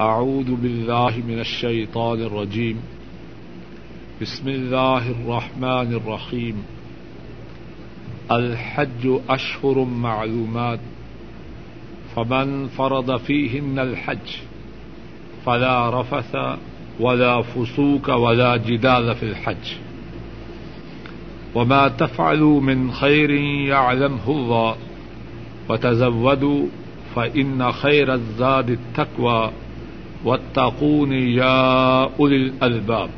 أعوذ بالله من الشيطان الرجيم. بسم الله الرحمن الرحيم. الحج أشهر معلومات. فمن فرض فيهن الحج فلا رفث ولا فسوك ولا جدال في الحج. وما تفعلوا من خير يعلمه الله. وتزودوا فإن خير الزاد التقوى. واتقون یا اولی الالباب۔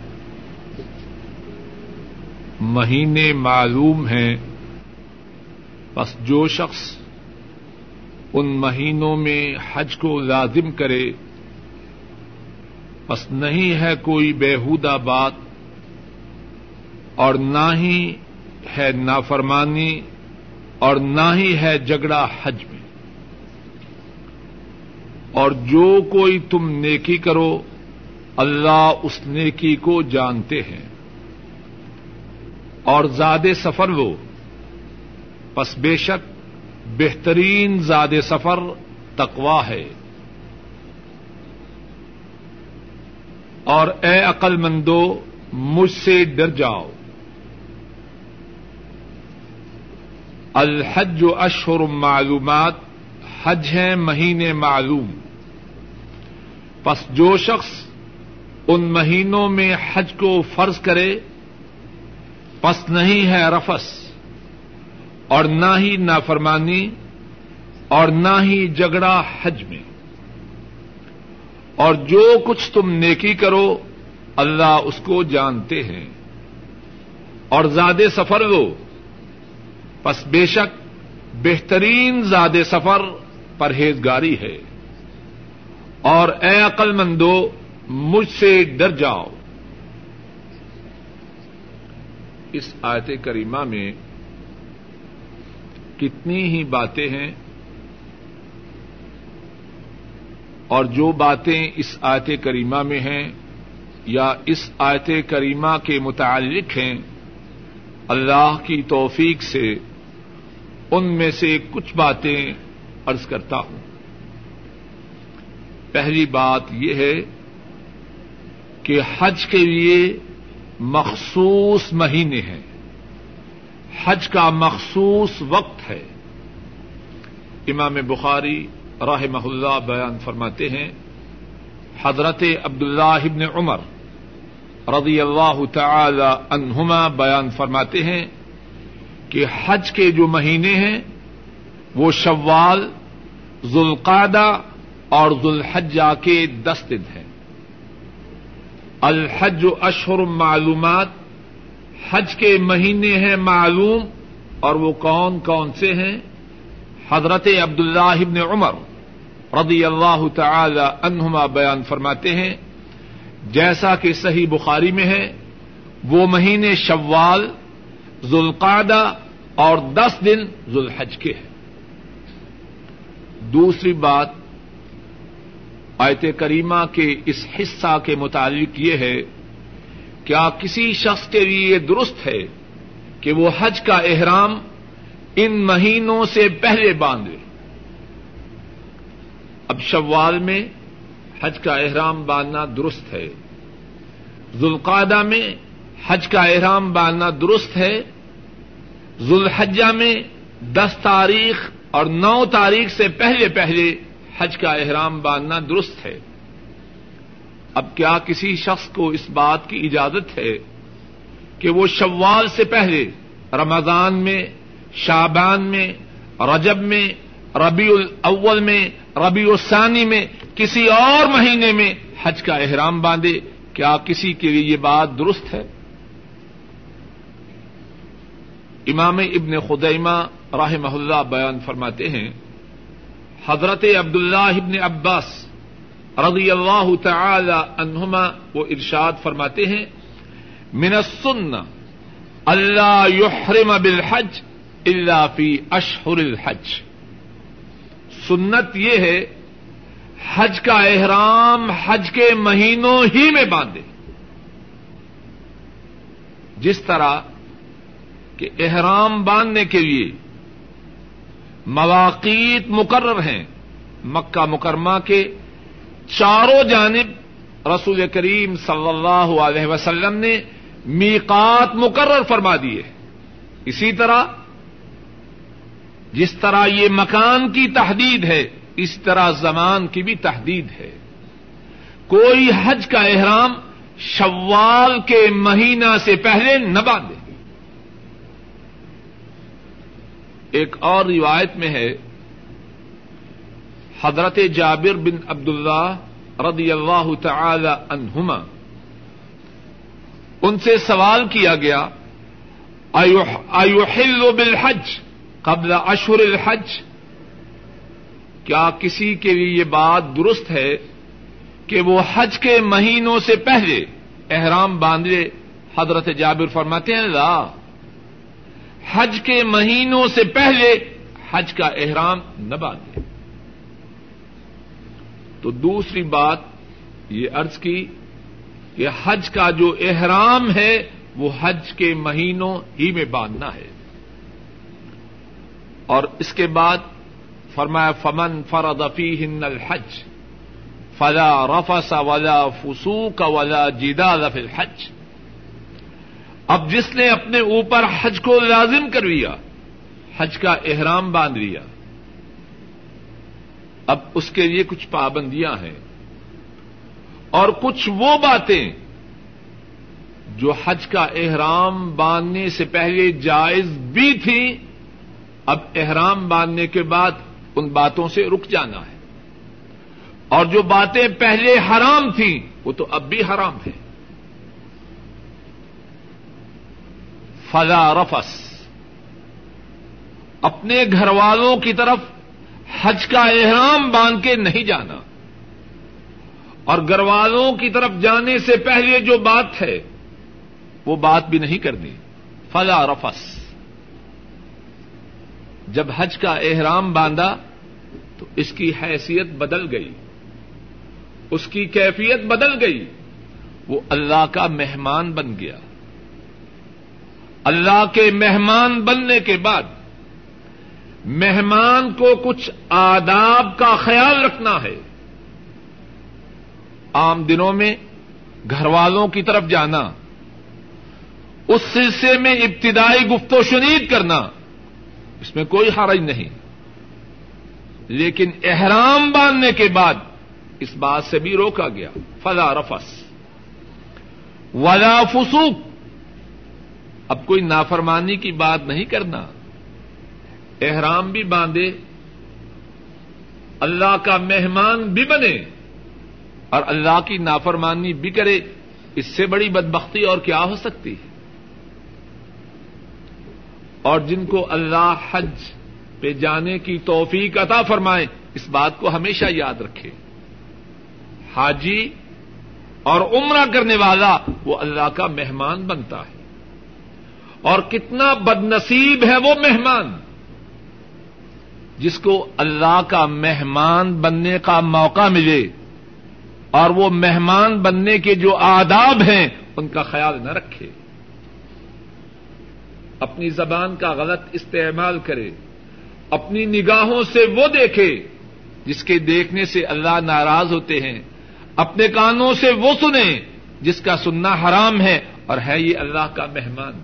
مہینے معلوم ہیں بس جو شخص ان مہینوں میں حج کو لازم کرے بس نہیں ہے کوئی بےحودہ بات، اور نہ ہی ہے نافرمانی، اور نہ ہی ہے جگڑا حج میں۔ اور جو کوئی تم نیکی کرو، اللہ اس نیکی کو جانتے ہیں۔ اور زاد سفر وہ، پس بے شک بہترین زاد سفر تقوا ہے۔ اور اے عقل مندو، مجھ سے ڈر جاؤ۔ الحج و اشہر معلومات حج ہیں مہینے معلوم۔ پس جو شخص ان مہینوں میں حج کو فرض کرے، پس نہیں ہے رفس، اور نہ ہی نافرمانی، اور نہ ہی جگڑا حج میں۔ اور جو کچھ تم نیکی کرو، اللہ اس کو جانتے ہیں۔ اور زیادہ سفر لو، پس بے شک بہترین زاد سفر پرہیزگاری ہے۔ اور اے عقل مندو مجھ سے ڈر جاؤ۔ اس آیت کریمہ میں کتنی ہی باتیں ہیں۔ اور جو باتیں اس آیت کریمہ میں ہیں یا اس آیت کریمہ کے متعلق ہیں، اللہ کی توفیق سے ان میں سے کچھ باتیں ارض کرتا ہوں۔ پہلی بات یہ ہے کہ حج کے لیے مخصوص مہینے ہیں۔ حج کا مخصوص وقت ہے۔ امام بخاری راہ اللہ بیان فرماتے ہیں، حضرت عبداللہ ابن عمر رضی اللہ تعالی عنہما بیان فرماتے ہیں کہ حج کے جو مہینے ہیں، وہ شوال ذوالقادہ اور ذوالحجہ کے دس دن ہیں۔ الحج اشہر معلومات، حج کے مہینے ہیں معلوم اور وہ کون کون سے ہیں؟ حضرت عبداللہ ابن عمر رضی اللہ تعالی عنہما بیان فرماتے ہیں، جیسا کہ صحیح بخاری میں ہے، وہ مہینے شوال ذوالقادہ اور دس دن ذوالحج کے ہیں۔ دوسری بات آیت کریمہ کے اس حصہ کے متعلق یہ ہے، کیا کسی شخص کے لیے یہ درست ہے کہ وہ حج کا احرام ان مہینوں سے پہلے باندھے؟ اب شوال میں حج کا احرام باندھنا درست ہے۔ ذوالقادہ میں حج کا احرام باندھنا درست ہے۔ ذوالحجہ میں دس تاریخ اور نو تاریخ سے پہلے پہلے حج کا احرام باندھنا درست ہے۔ اب کیا کسی شخص کو اس بات کی اجازت ہے کہ وہ شوال سے پہلے رمضان میں شابان میں، رجب میں، ربیع الاول میں، ربیع الثانی میں، کسی اور مہینے میں حج کا احرام باندھے، کیا کسی کے لیے یہ بات درست ہے؟ امام ابن خدیمہ راہ اللہ بیان فرماتے ہیں، حضرت عبداللہ ابن عباس رضی اللہ تعالی عنہما وہ ارشاد فرماتے ہیں، من السن اللہ یحرم بالحج الا فی اشہر الحج۔ سنت یہ ہے، حج کا احرام حج کے مہینوں ہی میں باندھے۔ جس طرح کہ احرام باندھنے کے لیے مواقع مقرر ہیں مکہ مکرمہ کے چاروں جانب رسول کریم صلی اللہ علیہ وسلم نے میقات مقرر فرما دیے اسی طرح جس طرح یہ مکان کی تحدید ہے، اس طرح زمان کی بھی تحدید ہے۔ کوئی حج کا احرام شوال کے مہینہ سے پہلے نہ باندھے۔ ایک اور روایت میں ہے، حضرت جابر بن عبد اللہ رضی اللہ تعالی عنہما، ان سے سوال کیا گیا ایوحل بالحج قبل اشہر الحج؟ کیا کسی کے لیے یہ بات درست ہے کہ وہ حج کے مہینوں سے پہلے احرام باندھے؟ حضرت جابر فرماتے ہیں، لا۔ حج کے مہینوں سے پہلے حج کا احرام نہ باندھے۔ تو دوسری بات یہ عرض کی کہ حج کا جو احرام ہے وہ حج کے مہینوں ہی میں باندھنا ہے۔ اور اس کے بعد فرمایا، فمن فرد فیہن الحج فلا رفس ولا فسوق ولا جدال فی الحج۔ اب جس نے اپنے اوپر حج کو لازم کر لیا، حج کا احرام باندھ لیا، اب اس کے لیے کچھ پابندیاں ہیں۔ اور کچھ وہ باتیں جو حج کا احرام باندھنے سے پہلے جائز بھی تھیں، اب احرام باندھنے کے بعد ان باتوں سے رک جانا ہے۔ اور جو باتیں پہلے حرام تھیں، وہ تو اب بھی حرام ہے فضا رفس۔ اپنے گھر والوں کی طرف حج کا احرام باندھ کے نہیں جانا۔ اور گھر والوں کی طرف جانے سے پہلے جو بات ہے، وہ بات بھی نہیں کرنی۔ فضا رفس۔ جب حج کا احرام باندھا، تو اس کی حیثیت بدل گئی۔ اس کی کیفیت بدل گئی۔ وہ اللہ کا مہمان بن گیا۔ اللہ کے مہمان بننے کے بعد مہمان کو کچھ آداب کا خیال رکھنا ہے۔ عام دنوں میں گھر والوں کی طرف جانا، اس سلسلے میں ابتدائی گفت و شنید کرنا، اس میں کوئی حرج نہیں۔ لیکن احرام باندھنے کے بعد اس بات سے بھی روکا گیا۔ فضا رفس۔ ولا فسوق۔ اب کوئی نافرمانی کی بات نہیں کرنا۔ احرام بھی باندھے، اللہ کا مہمان بھی بنے اور اللہ کی نافرمانی بھی کرے، اس سے بڑی بدبختی اور کیا ہو سکتی ہے؟ اور جن کو اللہ حج پہ جانے کی توفیق عطا فرمائے، اس بات کو ہمیشہ یاد رکھے۔ حاجی اور عمرہ کرنے والا وہ اللہ کا مہمان بنتا ہے۔ اور کتنا بد نصیب ہے وہ مہمان جس کو اللہ کا مہمان بننے کا موقع ملے اور وہ مہمان بننے کے جو آداب ہیں ان کا خیال نہ رکھے اپنی زبان کا غلط استعمال کرے اپنی نگاہوں سے وہ دیکھے جس کے دیکھنے سے اللہ ناراض ہوتے ہیں اپنے کانوں سے وہ سنیں جس کا سننا حرام ہے اور ہے یہ اللہ کا مہمان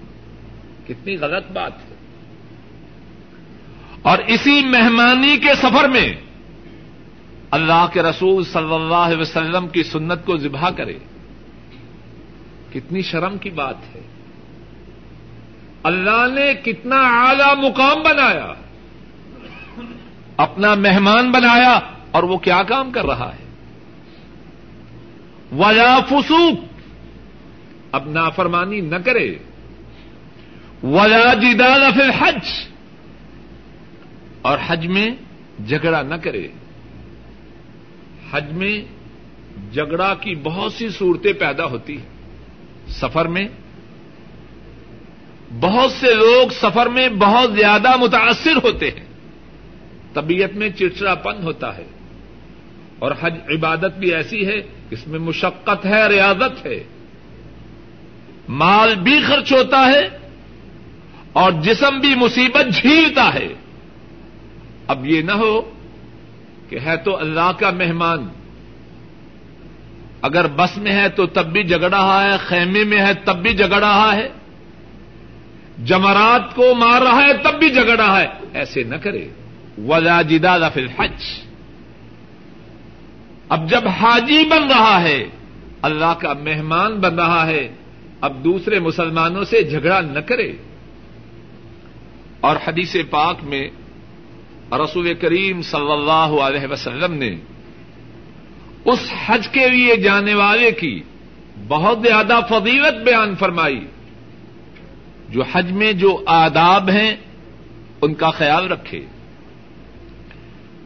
کتنی غلط بات ہے۔ اور اسی مہمانی کے سفر میں اللہ کے رسول صلی اللہ علیہ وسلم کی سنت کو ذبح کرے۔ کتنی شرم کی بات ہے۔ اللہ نے کتنا اعلی مقام بنایا۔ اپنا مہمان بنایا اور وہ کیا کام کر رہا ہے۔ ویا فسوق۔ اب نافرمانی نہ کرے۔ ولا جدال فی الحج۔ اور حج میں جھگڑا نہ کرے۔ حج میں جھگڑا کی بہت سی صورتیں پیدا ہوتی ہیں۔ سفر میں بہت سے لوگ سفر میں بہت زیادہ متاثر ہوتے ہیں۔ طبیعت میں چڑچڑا پن ہوتا ہے۔ اور حج عبادت بھی ایسی ہے، اس میں مشقت ہے، ریاضت ہے۔ مال بھی خرچ ہوتا ہے۔ اور جسم بھی مصیبت جھیلتا ہے۔ اب یہ نہ ہو کہ ہے تو اللہ کا مہمان۔ اگر بس میں ہے تو تب بھی جگڑ رہا ہے، خیمے میں ہے تب بھی جگڑ رہا ہے۔ جمرات کو مار رہا ہے تب بھی جگڑ رہا ہے۔ ایسے نہ کرے۔ ولا جدا فل حج اب جب حاجی بن رہا ہے، اللہ کا مہمان بن رہا ہے، اب دوسرے مسلمانوں سے جھگڑا نہ کرے۔ اور حدیث پاک میں رسول کریم صلی اللہ علیہ وسلم نے اس حج کے لیے جانے والے کی بہت زیادہ فضیلت بیان فرمائی۔ جو حج میں جو آداب ہیں، ان کا خیال رکھے۔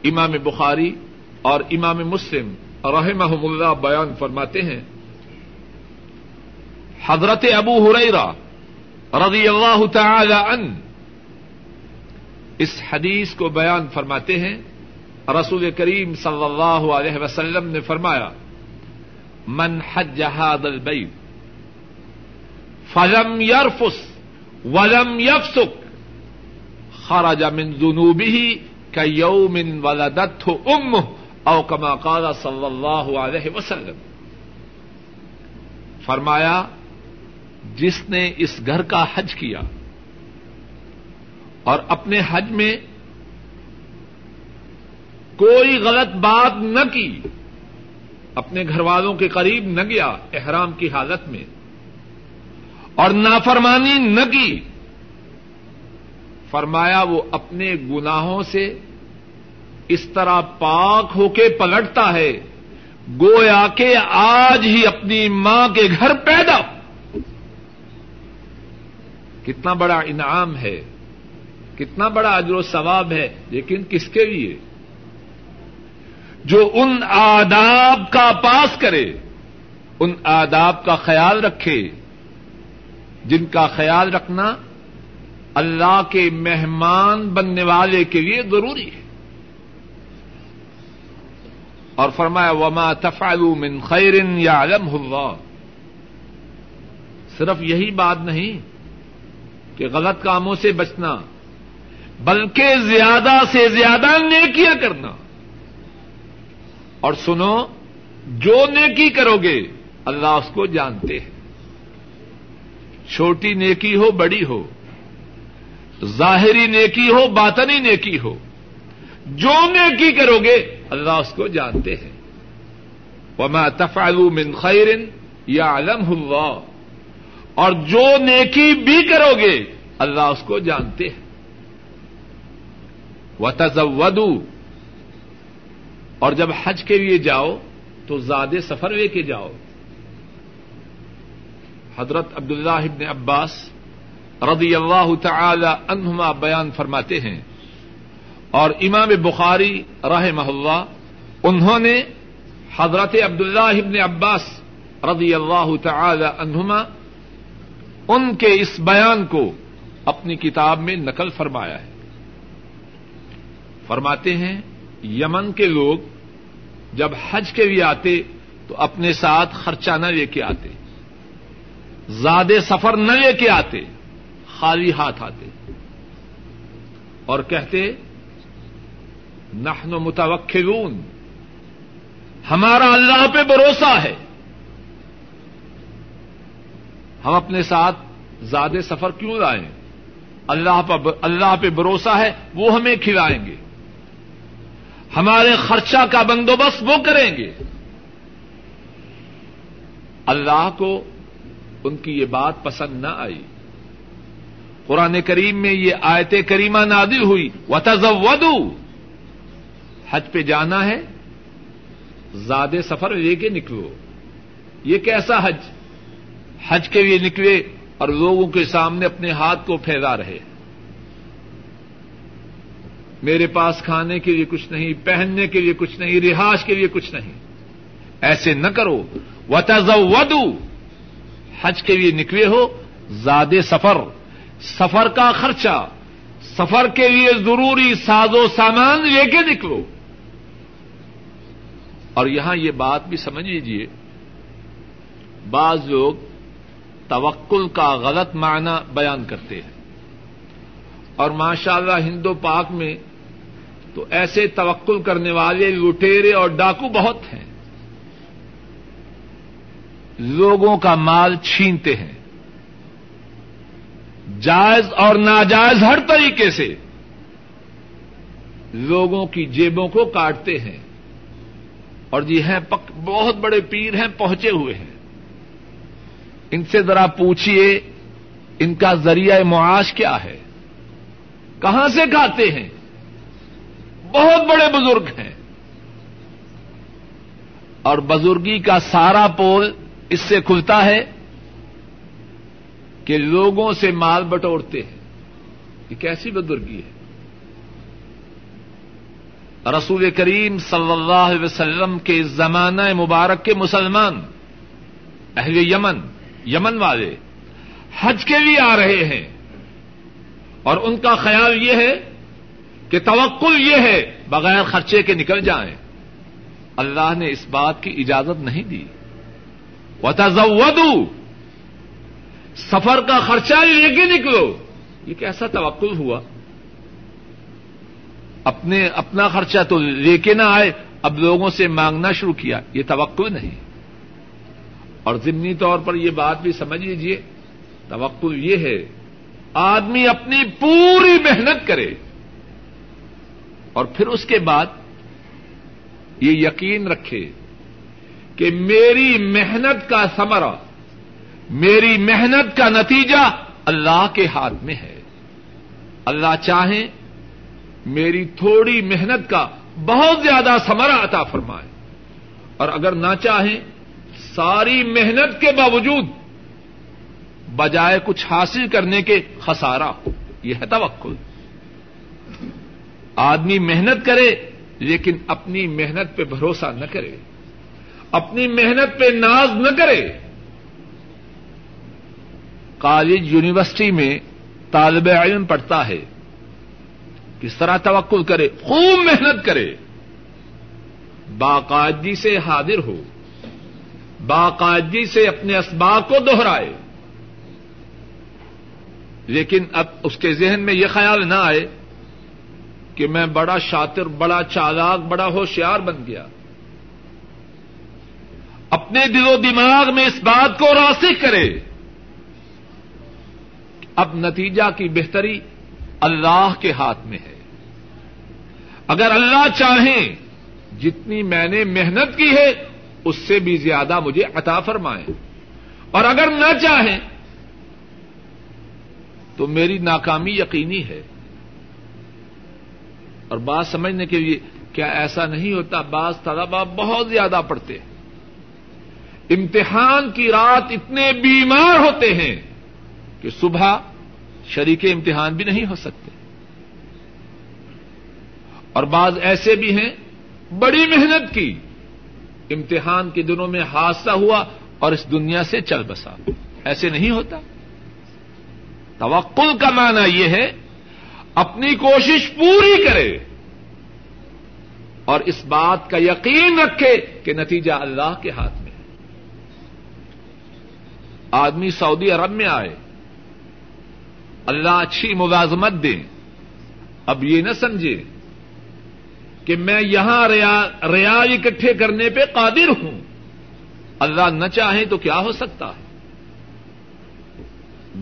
امام بخاری اور امام مسلم رحمہ اللہ بیان فرماتے ہیں، حضرت ابو ہریرا رضی اللہ تعالی ان اس حدیث کو بیان فرماتے ہیں۔ رسول کریم صلی اللہ علیہ وسلم نے فرمایا، من حج هذا البيت فلم يرفس ولم يفسق خرج من ذنوبه كيوم ولدته امه او كما قال صلی اللہ علیہ وسلم۔ فرمایا، جس نے اس گھر کا حج کیا اور اپنے حج میں کوئی غلط بات نہ کی، اپنے گھر والوں کے قریب نہ گیا احرام کی حالت میں، اور نافرمانی نہ کی۔ فرمایا وہ اپنے گناہوں سے اس طرح پاک ہو کے پلٹتا ہے، گویا کہ آج ہی اپنی ماں کے گھر پیدا۔ کتنا بڑا انعام ہے۔ کتنا بڑا اجر و ثواب ہے، لیکن کس کے لیے؟ جو ان آداب کا پاس کرے، ان آداب کا خیال رکھے۔ جن کا خیال رکھنا اللہ کے مہمان بننے والے کے لیے ضروری ہے۔ اور فرمایا، وما تفعلوا من خیر یا علم صرف یہی بات نہیں کہ غلط کاموں سے بچنا بلکہ زیادہ سے زیادہ نیکیاں کرنا۔ اور سنو، جو نیکی کرو گے، اللہ اس کو جانتے ہیں۔ چھوٹی نیکی ہو، بڑی ہو۔ ظاہری نیکی ہو، باطنی نیکی ہو۔ جو نیکی کرو گے، اللہ اس کو جانتے ہیں۔ وما تفعلوا من خیر یا علم اور جو نیکی بھی کرو گے، اللہ اس کو جانتے ہیں۔ و تزودو اور جب حج کے لیے جاؤ تو زیادہ سفر لے کے جاؤ۔ حضرت عبد اللہ عباس رضی اللہ تعالی عنہما بیان فرماتے ہیں۔ اور امام بخاری راہ محلہ انہوں نے حضرت عبد اللہ عباس رضی اللہ تعالی عنہما ان کے اس بیان کو اپنی کتاب میں نقل فرمایا ہے۔ فرماتے ہیں، یمن کے لوگ جب حج کے لیے آتے تو اپنے ساتھ خرچہ نہ لے کے آتے، زیادہ سفر نہ لے کے آتے، خالی ہاتھ آتے۔ اور کہتے، نحن متوکلون، ہمارا اللہ پہ بھروسہ ہے۔ ہم اپنے ساتھ زیادہ سفر کیوں لائیں؟ اللہ اللہ پہ بھروسہ ہے، وہ ہمیں کھلائیں گے۔ ہمارے خرچہ کا بندوبست وہ کریں گے۔ اللہ کو ان کی یہ بات پسند نہ آئی۔ قرآن کریم میں یہ آیت کریمہ نادل ہوئی۔ و تزودو حج پہ جانا ہے۔ زیادہ سفر لے کے نکلو۔ یہ کیسا حج؟ حج کے لیے نکلے اور لوگوں کے سامنے اپنے ہاتھ کو پھیلا رہے۔ میرے پاس کھانے کے لیے کچھ نہیں، پہننے کے لیے کچھ نہیں رہائش کے لیے کچھ نہیں۔ ایسے نہ کرو۔ و حج کے لیے نکلے ہو۔ زیادہ سفر۔ سفر کا خرچہ۔ سفر کے لیے ضروری ساز و سامان لے کے نکلو۔ اور یہاں یہ بات بھی سمجھ لیجیے بعض لوگ توکل کا غلط معنی بیان کرتے ہیں۔ اور ماشاء اللہ ہندو پاک میں تو ایسے توکل کرنے والے لٹیرے اور ڈاکو بہت ہیں۔ لوگوں کا مال چھینتے ہیں۔ جائز اور ناجائز ہر طریقے سے لوگوں کی جیبوں کو کاٹتے ہیں۔ اور جی ہیں بہت بڑے پیر ہیں، پہنچے ہوئے ہیں۔ ان سے ذرا پوچھیے ان کا ذریعہ معاش کیا ہے؟ کہاں سے کھاتے ہیں؟ بہت بڑے بزرگ ہیں۔ اور بزرگی کا سارا پول اس سے کھلتا ہے کہ لوگوں سے مال بٹورتے ہیں۔ یہ کیسی بزرگی ہے۔ رسول کریم صلی اللہ علیہ وسلم کے زمانہ مبارک کے مسلمان، اہل یمن یمن والے حج کے لیے آ رہے ہیں۔ اور ان کا خیال یہ ہے کہ توکل یہ ہے بغیر خرچے کے نکل جائیں۔ اللہ نے اس بات کی اجازت نہیں دی۔ وتزودوا۔ سفر کا خرچہ لے کے نکلو۔ یہ کیسا توکل ہوا؟ اپنے اپنا خرچہ تو لے کے نہ آئے، اب لوگوں سے مانگنا شروع کیا۔ یہ توقع نہیں۔ اور ضمنی طور پر یہ بات بھی سمجھ لیجیے توقع یہ ہے، آدمی اپنی پوری محنت کرے۔ اور پھر اس کے بعد یہ یقین رکھے کہ میری محنت کا سمرا میری محنت کا نتیجہ اللہ کے ہاتھ میں ہے۔ اللہ چاہیں میری تھوڑی محنت کا بہت زیادہ سمرا عطا فرمائے۔ اور اگر نہ چاہیں، ساری محنت کے باوجود بجائے کچھ حاصل کرنے کے خسارا ہو۔ یہ ہے توکل۔ آدمی محنت کرے لیکن اپنی محنت پہ بھروسہ نہ کرے، اپنی محنت پہ ناز نہ کرے۔ کالج یونیورسٹی میں طالب علم پڑھتا ہے، کس طرح توقل کرے، خوب محنت کرے۔ باقاعدگی سے حاضر ہو، باقاعدگی سے اپنے اسباق کو دوہرائے لیکن اب اس کے ذہن میں یہ خیال نہ آئے کہ میں بڑا شاطر، بڑا چالاک، بڑا ہوشیار بن گیا۔ اپنے دل و دماغ میں اس بات کو راسک کرے۔ اب نتیجہ کی بہتری اللہ کے ہاتھ میں ہے۔ اگر اللہ چاہیں، جتنی میں نے محنت کی ہے، اس سے بھی زیادہ مجھے عطا فرمائیں۔ اور اگر نہ چاہیں، تو میری ناکامی یقینی ہے۔ اور بات سمجھنے کے لیے کیا ایسا نہیں ہوتا، بعض طلبا بہت زیادہ پڑھتے ہیں۔ امتحان کی رات اتنے بیمار ہوتے ہیں کہ صبح شریک امتحان بھی نہیں ہو سکتے۔ اور بعض ایسے بھی ہیں، بڑی محنت کی۔ امتحان کے دنوں میں حادثہ ہوا اور اس دنیا سے چل بسا۔ ایسے نہیں ہوتا۔ توقل کا معنی یہ ہے اپنی کوشش پوری کرے اور اس بات کا یقین رکھے کہ نتیجہ اللہ کے ہاتھ میں ہے۔ آدمی سعودی عرب میں آئے، اللہ اچھی ملازمت دے۔ اب یہ نہ سمجھے کہ میں یہاں ریاض اکٹھے کرنے پہ قادر ہوں۔ اللہ نہ چاہے تو کیا ہو سکتا ہے؟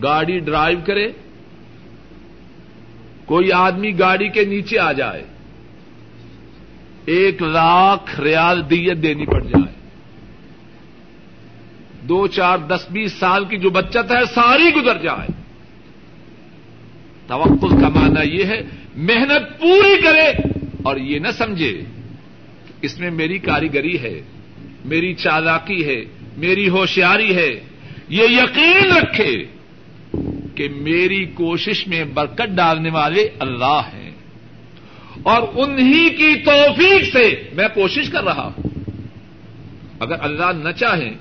گاڑی ڈرائیو کرے۔ کوئی آدمی گاڑی کے نیچے آ جائے، ایک لاکھ ریال دیت دینی پڑ جائے۔ دو چار دس بیس سال کی جو بچت ہے، ساری گزر جائے۔ توقل کا معنی یہ ہے، محنت پوری کرے اور یہ نہ سمجھے، اس میں میری کاریگری ہے، میری چالاکی ہے، میری ہوشیاری ہے۔ یہ یقین رکھے۔ کہ میری کوشش میں برکت ڈالنے والے اللہ ہیں۔ اور انہی کی توفیق سے میں کوشش کر رہا ہوں۔ اگر اللہ نہ چاہیں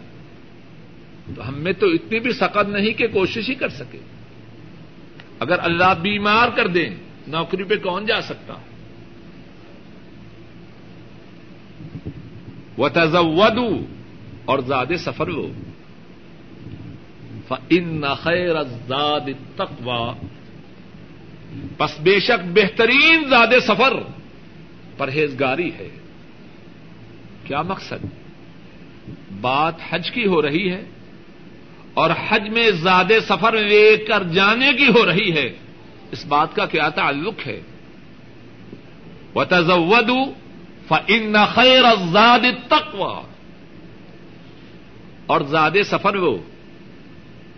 تو ہم میں تو اتنی بھی سقت نہیں کہ کوشش ہی کر سکے۔ اگر اللہ بیمار کر دیں، نوکری پہ کون جا سکتا؟ وہ تزودو اور زیادہ سفر ہو ان خیر ازاد تقوا پس بے شک بہترین زیادہ سفر پرہیزگاری ہے۔ کیا مقصد؟ بات حج کی ہو رہی ہے اور حج میں زیادہ سفر لے کر جانے کی ہو رہی ہے۔ اس بات کا کیا تعلق ہے؟ وہ تزود فن خیر ازاد تقوا اور زیادہ سفر وہ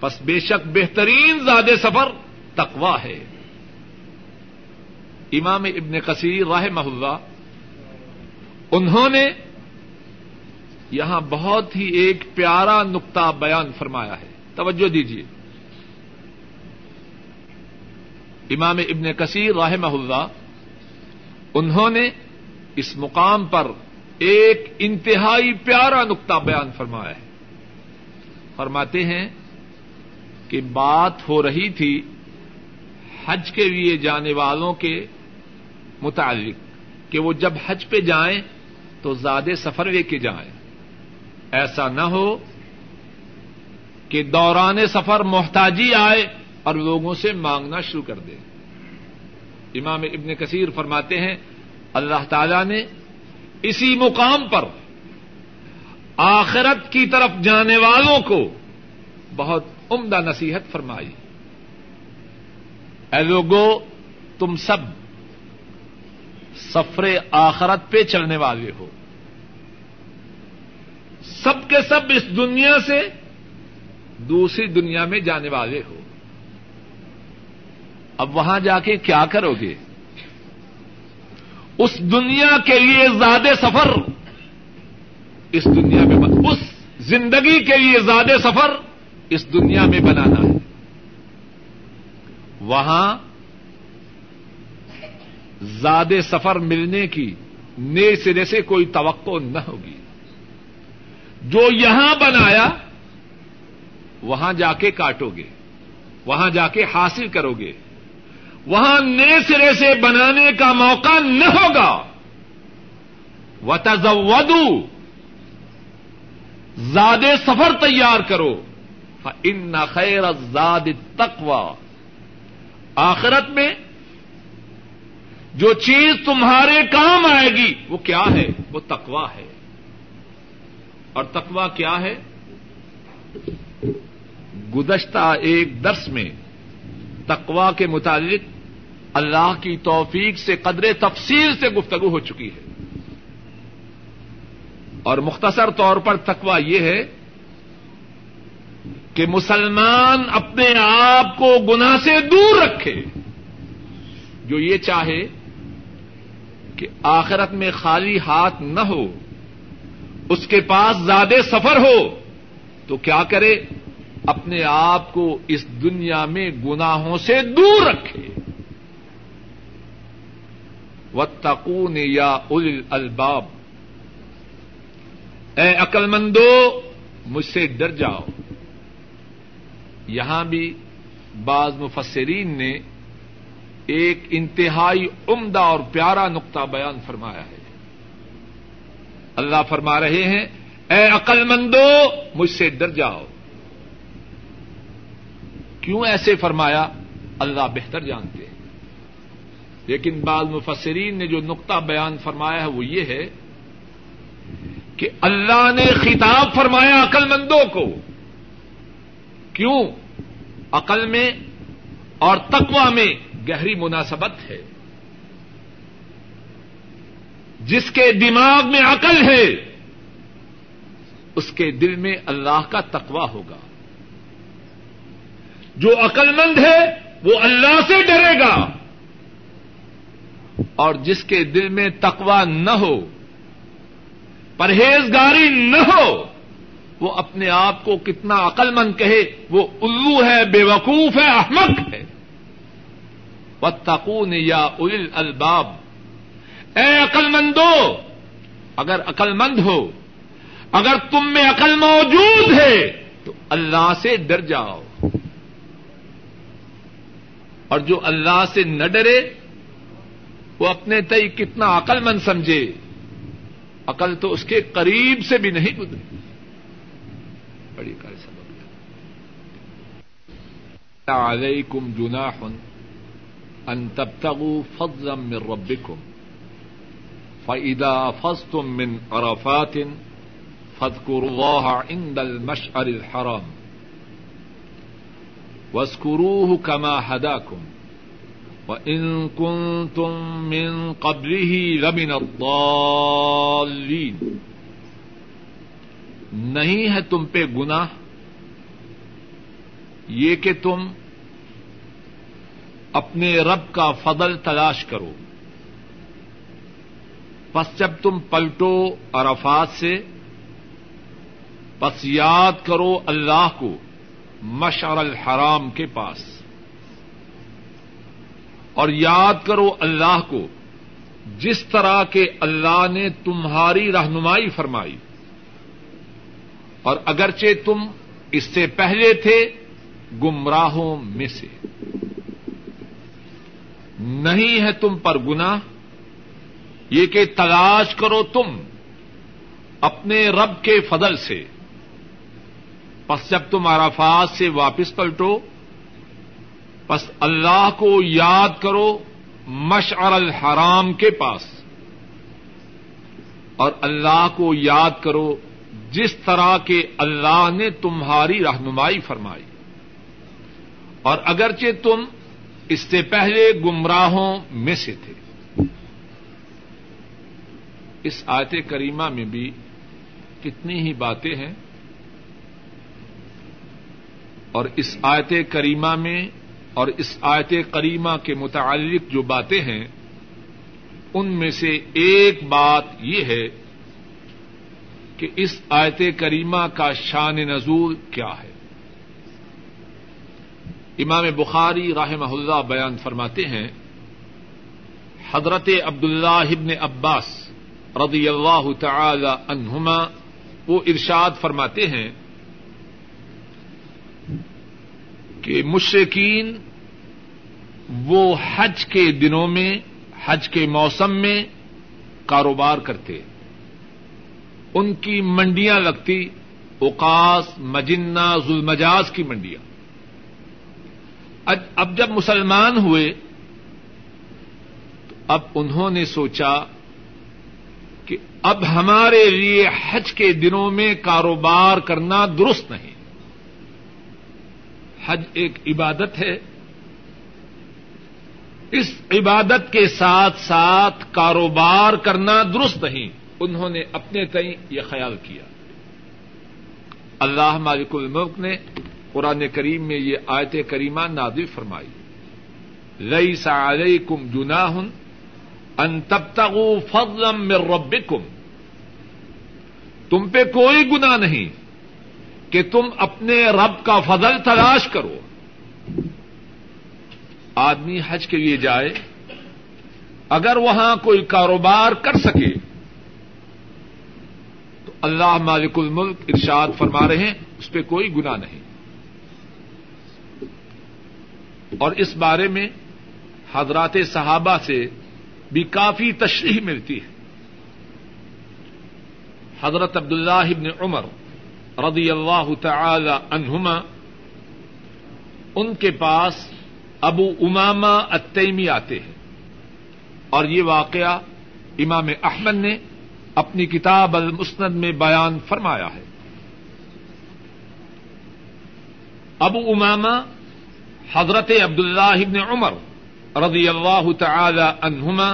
بس بے شک بہترین زیادہ سفر تقوا ہے۔ امام ابن کثیر راہ محلہ انہوں نے یہاں بہت ہی ایک پیارا نقطہ بیان فرمایا ہے۔ توجہ دیجیے امام ابن کثیر راہ محلہ انہوں نے اس مقام پر ایک انتہائی پیارا نقطہ بیان فرمایا ہے۔ فرماتے ہیں کہ بات ہو رہی تھی حج کے لیے جانے والوں کے متعلق، کہ وہ جب حج پہ جائیں تو زیادہ سفر لے کے جائیں۔ ایسا نہ ہو کہ دوران سفر محتاجی آئے اور لوگوں سے مانگنا شروع کر دے۔ امام ابن کثیر فرماتے ہیں، اللہ تعالی نے اسی مقام پر آخرت کی طرف جانے والوں کو بہت عمدہ نصیحت فرمائی۔ اے لوگو، تم سب سفر آخرت پہ چلنے والے ہو۔ سب کے سب اس دنیا سے دوسری دنیا میں جانے والے ہو۔ اب وہاں جا کے کیا کرو گے؟ اس دنیا کے لیے زیادہ سفر، اس دنیا میں اس زندگی کے لیے زیادہ سفر اس دنیا میں بنانا ہے۔ وہاں زیادہ سفر ملنے کی نئے سرے سے کوئی توقع نہ ہوگی۔ جو یہاں بنایا، وہاں جا کے کاٹو گے، وہاں جا کے حاصل کرو گے۔ وہاں نئے سرے سے بنانے کا موقع نہ ہوگا۔ و تزودو زیادہ سفر تیار کرو۔ ان خیر زاد تقوا آخرت میں جو چیز تمہارے کام آئے گی، وہ کیا ہے؟ وہ تقوا ہے۔ اور تقوا کیا ہے؟ گزشتہ ایک درس میں تقوا کے متعلق اللہ کی توفیق سے قدر تفصیل سے گفتگو ہو چکی ہے۔ اور مختصر طور پر تقوا یہ ہے کہ مسلمان اپنے آپ کو گنا سے دور رکھے۔ جو یہ چاہے کہ آخرت میں خالی ہاتھ نہ ہو، اس کے پاس زیادہ سفر ہو، تو کیا کرے؟ اپنے آپ کو اس دنیا میں گناہوں سے دور رکھے۔ و تکون یا ال الباب اے عقل مندو مجھ سے ڈر جاؤ۔ یہاں بھی بعض مفسرین نے ایک انتہائی عمدہ اور پیارا نقطہ بیان فرمایا ہے۔ اللہ فرما رہے ہیں، اے عقل مندو، مجھ سے ڈر جاؤ۔ کیوں ایسے فرمایا؟ اللہ بہتر جانتے ہیں۔ لیکن بعض مفسرین نے جو نقطہ بیان فرمایا ہے وہ یہ ہے کہ اللہ نے خطاب فرمایا عقل مندوں کو۔ کیوں عقل میں اور تقوا میں گہری مناسبت ہے؟ جس کے دماغ میں عقل ہے، اس کے دل میں اللہ کا تقوا ہوگا۔ جو عقل مند ہے، وہ اللہ سے ڈرے گا۔ اور جس کے دل میں تقوا نہ ہو، پرہیزگاری نہ ہو وہ اپنے آپ کو کتنا عقل مند کہے، وہ الو ہے، بے وقوف ہے احمد ہے۔ و تقون یا ال الباب اے عقل مندو اگر عقل مند ہو، اگر تم میں عقل موجود ہے، تو اللہ سے ڈر جاؤ۔ اور جو اللہ سے نہ ڈرے، وہ اپنے تئی کتنا عقل مند سمجھے۔ عقل تو اس کے قریب سے بھی نہیں گزری بڑی کر سبب علیکم جناح ان تبتغوا فضلا من ربکم فإذا فزتم من عرفات فاذكروا الله عند المشعر الحرام واذكروه كما هداكم، وإن كنتم من قبله لمن الضالين۔ نہیں ہے تم پہ گناہ، یہ کہ تم اپنے رب کا فضل تلاش کرو۔ پس جب تم پلٹو عرفات سے بس یاد کرو اللہ کو مشعر الحرام کے پاس۔ اور یاد کرو اللہ کو، جس طرح کے اللہ نے تمہاری رہنمائی فرمائی۔ اور اگرچہ تم اس سے پہلے تھے گمراہوں میں سے۔ نہیں ہے تم پر گنا یہ کہ تلاش کرو تم اپنے رب کے فضل سے۔ پس جب تم عرفات سے واپس پلٹو، پس اللہ کو یاد کرو مشعر الحرام کے پاس۔ اور اللہ کو یاد کرو جس طرح کے اللہ نے تمہاری رہنمائی فرمائی۔ اور اگرچہ تم اس سے پہلے گمراہوں میں سے تھے۔ اس آیت کریمہ میں بھی کتنی ہی باتیں ہیں۔ اور اس آیت کریمہ میں اور اس آیت کریمہ کے متعلق جو باتیں ہیں، ان میں سے ایک بات یہ ہے کہ اس آیت کریمہ کا شان نزول کیا ہے۔ امام بخاری راہ اللہ بیان فرماتے ہیں، حضرت عبداللہ ابن عباس رضی اللہ تعالی عنہما وہ ارشاد فرماتے ہیں کہ مشرقین وہ حج کے دنوں میں، حج کے موسم میں کاروبار کرتے۔ ان کی منڈیاں لگتی اوقاس، مجنہ ظلمجاز کی منڈیاں۔ اب جب مسلمان ہوئے، تو اب انہوں نے سوچا کہ اب ہمارے لیے حج کے دنوں میں کاروبار کرنا درست نہیں۔ حج ایک عبادت ہے۔ اس عبادت کے ساتھ ساتھ کاروبار کرنا درست نہیں۔ انہوں نے اپنے تئیں یہ خیال کیا۔ اللہ مالک الملک نے قرآن کریم میں یہ آیت کریمہ نادر فرمائی۔ رئی سعلئی کم جنا ہن ان تب فضلم میں رب تم پہ کوئی گنا نہیں کہ تم اپنے رب کا فضل تلاش کرو۔ آدمی حج کے لیے جائے، اگر وہاں کوئی کاروبار کر سکے اللہ مالک الملک ارشاد فرما رہے ہیں، اس پہ کوئی گنا نہیں۔ اور اس بارے میں حضرات صحابہ سے بھی کافی تشریح ملتی ہے۔ حضرت عبداللہ ابن عمر رضی اللہ تعالی عنہما، ان کے پاس ابو اماما اتیمی آتے ہیں۔ اور یہ واقعہ امام احمد نے اپنی کتاب المسند میں بیان فرمایا ہے۔ ابو اماما حضرت عبداللہ ابن عمر رضی اللہ تعالی عنہما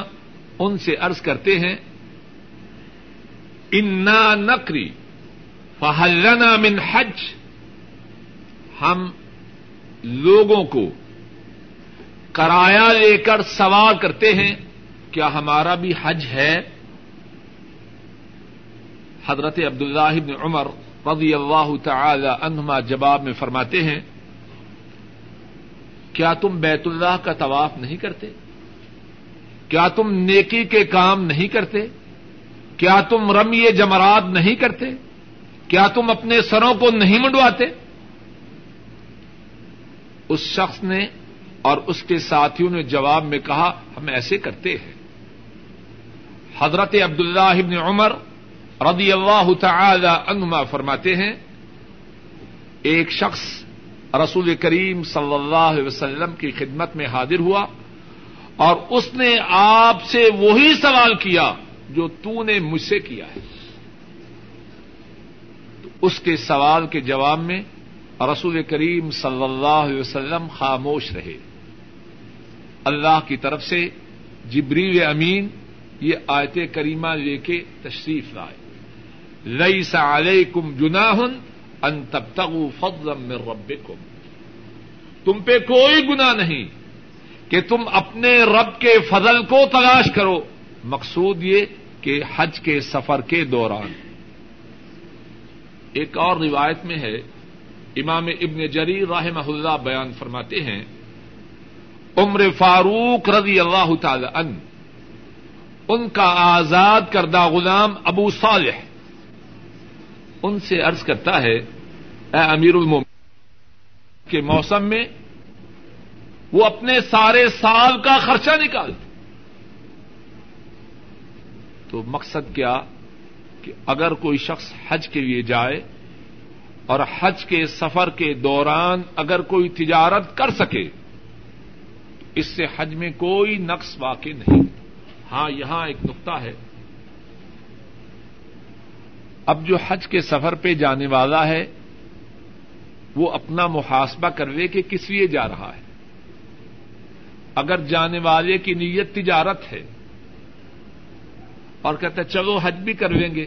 ان سے عرض کرتے ہیں، انا نقری فہلنا من حج ہم لوگوں کو کرایہ لے کر سوال کرتے ہیں، کیا ہمارا بھی حج ہے؟ حضرت عبداللہ بن عمر رضی اللہ تعالی عنہما جواب میں فرماتے ہیں، کیا تم بیت اللہ کا طواف نہیں کرتے؟ کیا تم نیکی کے کام نہیں کرتے؟ کیا تم رمی جمرات نہیں کرتے؟ کیا تم اپنے سروں کو نہیں منڈواتے؟ اس شخص نے اور اس کے ساتھیوں نے جواب میں کہا، ہم ایسے کرتے ہیں۔ حضرت عبداللہ ابن عمر رضی اللہ تعالی عنہما فرماتے ہیں، ایک شخص رسول کریم صلی اللہ علیہ وسلم کی خدمت میں حاضر ہوا اور اس نے آپ سے وہی سوال کیا جو تو نے مجھ سے کیا ہے۔ تو اس کے سوال کے جواب میں رسول کریم صلی اللہ علیہ وسلم خاموش رہے۔ اللہ کی طرف سے جبریل امین یہ آیت کریمہ لے کے تشریف لائے۔ لئی سال کم جناہن ان تب تک فضل میں رب تم پہ کوئی گنا نہیں کہ تم اپنے رب کے فضل کو تلاش کرو۔ مقصود یہ کہ حج کے سفر کے دوران۔ ایک اور روایت میں ہے، امام ابن جری راہ اللہ بیان فرماتے ہیں، عمر فاروق رضی اللہ تعالی ان ان کا آزاد کردہ غلام ابو صالح ان سے عرض کرتا ہے، اے امیر المومن کے موسم میں وہ اپنے سارے سال کا خرچہ نکالتے تو مقصد کیا؟ کہ اگر کوئی شخص حج کے لیے جائے اور حج کے سفر کے دوران اگر کوئی تجارت کر سکے، تو اس سے حج میں کوئی نقص واقع نہیں۔ ہاں یہاں ایک نقطہ ہے۔ اب جو حج کے سفر پہ جانے والا ہے، وہ اپنا محاسبہ کروے کہ کس لیے جا رہا ہے۔ اگر جانے والے کی نیت تجارت ہے اور کہتے چلو حج بھی کر لیں گے،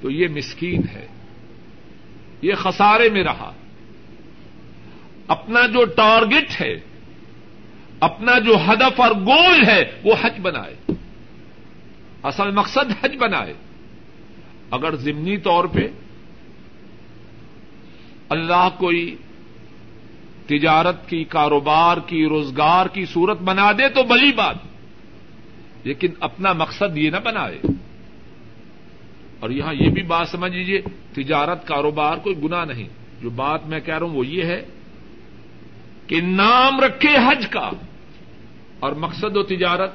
تو یہ مسکین ہے۔ یہ خسارے میں رہا۔ اپنا جو ٹارگٹ ہے، اپنا جو ہدف اور گول ہے، وہ حج بنائے۔ اصل مقصد حج بنائے۔ اگر ضمنی طور پہ اللہ کوئی تجارت کی، کاروبار کی، روزگار کی صورت بنا دے تو بلی بات، لیکن اپنا مقصد یہ نہ بنائے۔ اور یہاں یہ بھی بات سمجھ لیجیے تجارت، کاروبار کوئی گنا نہیں۔ جو بات میں کہہ رہا ہوں وہ یہ ہے کہ نام رکھے حج کا، اور مقصد و تجارت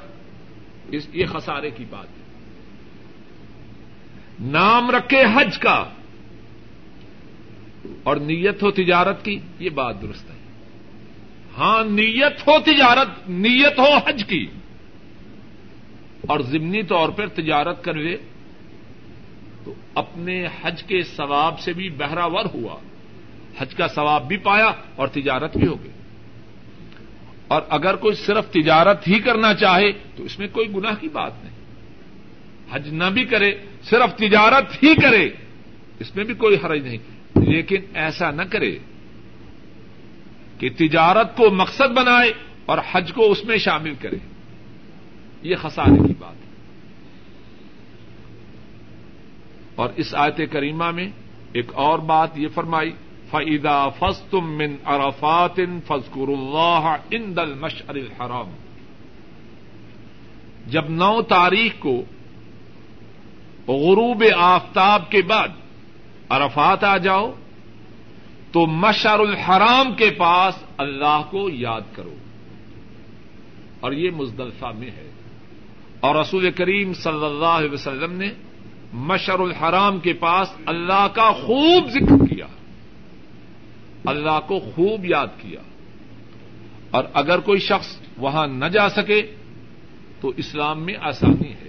اس، یہ خسارے کی بات۔ ہے نام رکھے حج کا اور نیت ہو تجارت کی، یہ بات درست ہے۔ ہاں نیت ہو تجارت، نیت ہو حج کی۔ اور ضمنی طور پر تجارت کروے تو اپنے حج کے ثواب سے بھی بہراور ہوا۔ حج کا ثواب بھی پایا اور تجارت بھی ہو گئی۔ اور اگر کوئی صرف تجارت ہی کرنا چاہے تو اس میں کوئی گناہ کی بات نہیں۔ حج نہ بھی کرے، صرف تجارت ہی کرے، اس میں بھی کوئی حرج نہیں۔ لیکن ایسا نہ کرے کہ تجارت کو مقصد بنائے اور حج کو اس میں شامل کرے۔ یہ خسارے کی بات ہے۔ اور اس آیت کریمہ میں ایک اور بات یہ فرمائی فعدا فس تم من ارفات فضکر اللہ ان دل مشعر الحرام۔ جب نو تاریخ کو غروب آفتاب کے بعد عرفات آ جاؤ تو مشعر الحرام کے پاس اللہ کو یاد کرو۔ اور یہ مزدلفہ میں ہے۔ اور رسول کریم صلی اللہ علیہ وسلم نے مشر الحرام کے پاس اللہ کا خوب ذکر کیا۔ اللہ کو خوب یاد کیا۔ اور اگر کوئی شخص وہاں نہ جا سکے تو اسلام میں آسانی ہے۔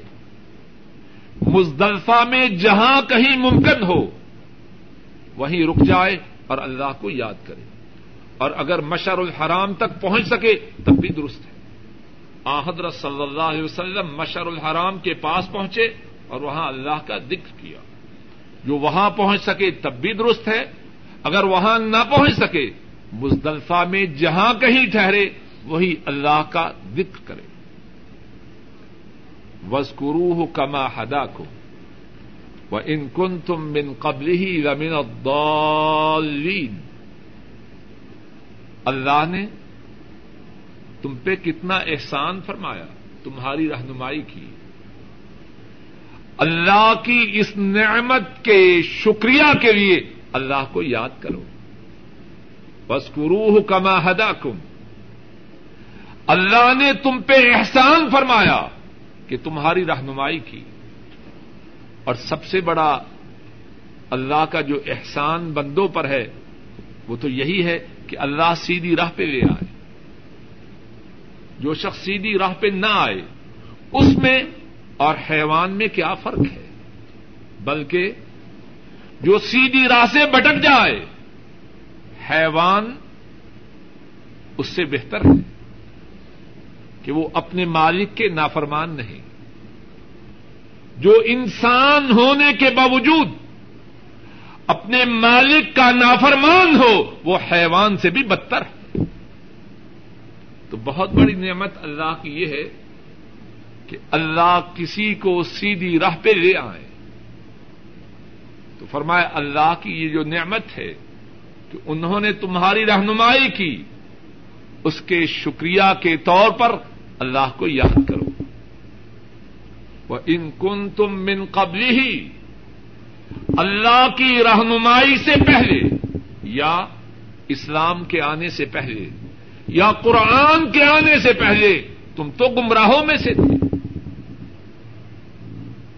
مزدلفہ میں جہاں کہیں ممکن ہو، وہیں رک جائے اور اللہ کو یاد کرے۔ اور اگر مشر الحرام تک پہنچ سکے تب بھی درست ہے۔ حضرت صلی اللہ علیہ وسلم مشر الحرام کے پاس پہنچے اور وہاں اللہ کا ذکر کیا۔ جو وہاں پہنچ سکے تب بھی درست ہے۔ اگر وہاں نہ پہنچ سکے، مزدلفہ میں جہاں کہیں ٹھہرے، وہی اللہ کا ذکر کرے۔ وسکرو کما ہدا کو وہ ان کن تم بن قبل ہی رمین اللہ نے تم پہ کتنا احسان فرمایا، تمہاری رہنمائی کی۔ اللہ کی اس نعمت کے شکریہ کے لیے اللہ کو یاد کرو۔ بس قروح کما ہدا کم اللہ نے تم پہ احسان فرمایا۔ کہ تمہاری رہنمائی کی اور سب سے بڑا اللہ کا جو احسان بندوں پر ہے، وہ تو یہی ہے کہ اللہ سیدھی راہ پہ لے آئے۔ جو شخص سیدھی راہ پہ نہ آئے، اس میں اور حیوان میں کیا فرق ہے؟ بلکہ جو سیدھی راہ سے بٹک جائے، حیوان اس سے بہتر ہے۔ کہ وہ اپنے مالک کے نافرمان نہیں۔ جو انسان ہونے کے باوجود اپنے مالک کا نافرمان ہو، وہ حیوان سے بھی بدتر ہے۔ تو بہت بڑی نعمت اللہ کی یہ ہے کہ اللہ کسی کو سیدھی راہ پہ لے آئے۔ تو فرمایا، اللہ کی یہ جو نعمت ہے کہ انہوں نے تمہاری رہنمائی کی، اس کے شکریہ کے طور پر اللہ کو یاد کرو۔ وہ ان کن تم من قبل ہی اللہ کی رہنمائی سے پہلے، یا اسلام کے آنے سے پہلے، یا قرآن کے آنے سے پہلے، تم تو گمراہوں میں سے تھے۔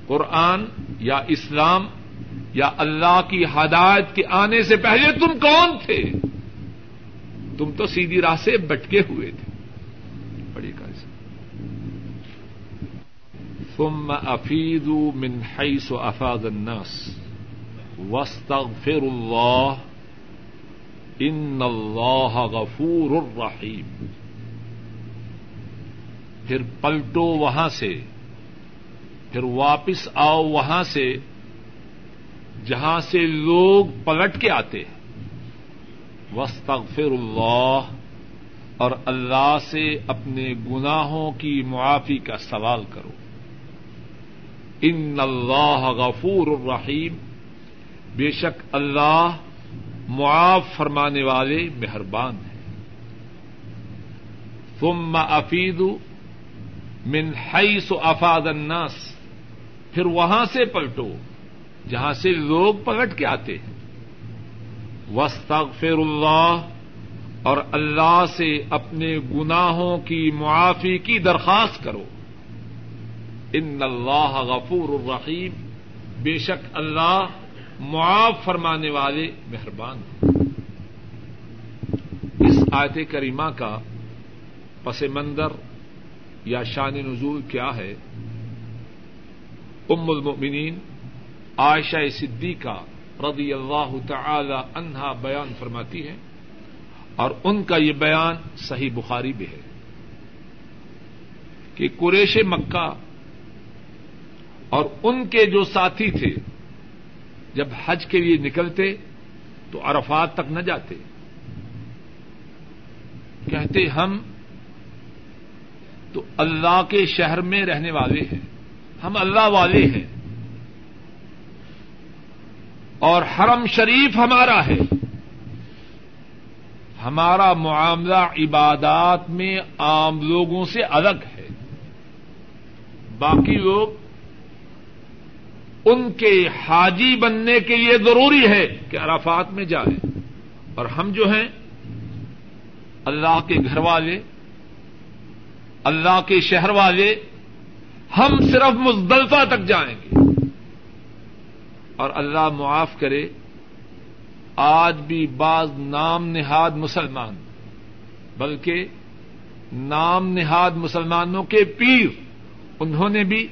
قرآن یا اسلام یا اللہ کی ہدایت کے آنے سے پہلے تم کون تھے؟ تم تو سیدھی راہ سے بٹکے ہوئے تھے بڑی سے ثم افیدو من حیث افاد الناس. واستغفر اللہ ان اللہ غفور الرحیم پھر پلٹو وہاں سے. پھر واپس آؤ وہاں سے. جہاں سے لوگ پلٹ کے آتے. وسطر اللہ اور اللہ سے اپنے گناہوں کی معافی کا سوال کرو. ان اللہ غفور الرحیم۔ بے شک اللہ معاف فرمانے والے مہربان ہیں۔ ثم افید من حیث افاد الناس۔ پھر وہاں سے پلٹو جہاں سے لوگ پلٹ کے آتے ہیں۔ وسطر اللہ اور اللہ سے اپنے گناہوں کی معافی کی درخواست کرو۔ ان اللہ غفور الرحیم، بے شک اللہ معاف فرمانے والے مہربان اس آیت کریمہ کا پس منظر یا شان نزول کیا ہے؟ ام المؤمنین عائشہ صدیقہ رضی اللہ تعالی عنہا بیان فرماتی ہے اور ان کا یہ بیان صحیح بخاری بھی ہے کہ قریش مکہ اور ان کے جو ساتھی تھے، جب حج کے لیے نکلتے تو عرفات تک نہ جاتے۔ کہتے، ہم تو اللہ کے شہر میں رہنے والے ہیں۔ ہم اللہ والے ہیں۔ اور حرم شریف ہمارا ہے۔ ہمارا معاملہ عبادات میں عام لوگوں سے الگ ہے۔ باقی لوگ ان کے حاجی بننے کے لیے ضروری ہے کہ عرفات میں جائیں اور ہم جو ہیں، اللہ کے گھر والے، اللہ کے شہر والے، ہم صرف مزدلفہ تک جائیں گے۔ اور اللہ معاف کرے، آج بھی بعض نام نہاد مسلمان، بلکہ نام نہاد مسلمانوں کے پیر، انہوں نے بھی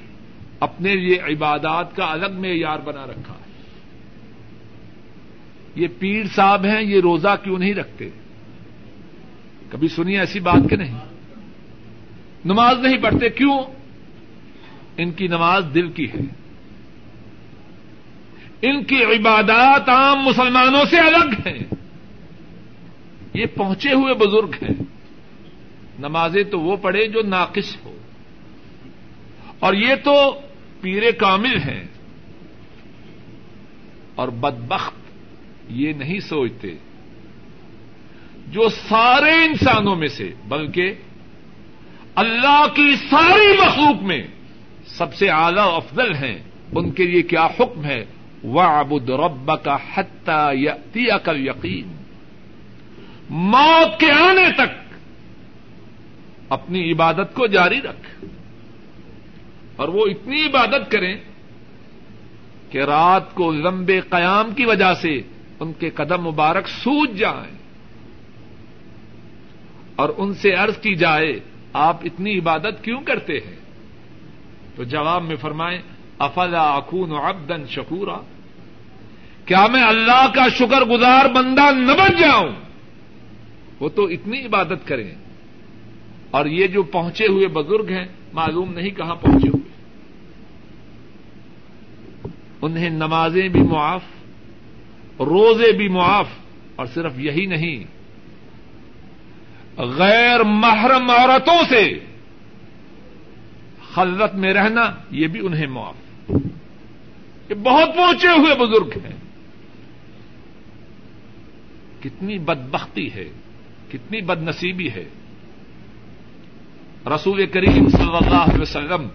اپنے لیے عبادات کا الگ معیار بنا رکھا ہے۔ یہ پیر صاحب ہیں، یہ روزہ کیوں نہیں رکھتے؟ کبھی سنی ایسی بات کہ نہیں؟ نماز نہیں پڑھتے، کیوں؟ ان کی نماز دل کی ہے۔ ان کی عبادات عام مسلمانوں سے الگ ہیں۔ یہ پہنچے ہوئے بزرگ ہیں۔ نمازیں تو وہ پڑھے جو ناقص ہو۔ اور یہ تو پیر کامل ہیں۔ اور بدبخت یہ نہیں سوچتے جو سارے انسانوں میں سے، بلکہ اللہ کی ساری مخلوق میں سب سے اعلی افضل ہیں۔ ان کے لیے کیا حکم ہے؟ وہ ابد رب کا حتی عقل یقین موت کے آنے تک اپنی عبادت کو جاری رکھ۔ اور وہ اتنی عبادت کریں کہ رات کو لمبے قیام کی وجہ سے ان کے قدم مبارک سوج جائیں اور ان سے عرض کی جائے، آپ اتنی عبادت کیوں کرتے ہیں؟ تو جواب میں فرمائیں، افلا اخون عبدن شکورا؟ کیا میں اللہ کا شکر گزار بندہ نہ بن جاؤں؟ وہ تو اتنی عبادت کریں۔ اور یہ جو پہنچے ہوئے بزرگ ہیں معلوم نہیں کہاں پہنچے ہوئے۔ انہیں نمازیں بھی معاف، روزے بھی معاف، اور صرف یہی نہیں، غیر محرم عورتوں سے خلوت میں رہنا، یہ بھی انہیں معاف۔ یہ بہت پہنچے ہوئے بزرگ ہیں۔ کتنی بدبختی ہے، کتنی بد نصیبی ہے۔ رسول کریم صلی اللہ علیہ وسلم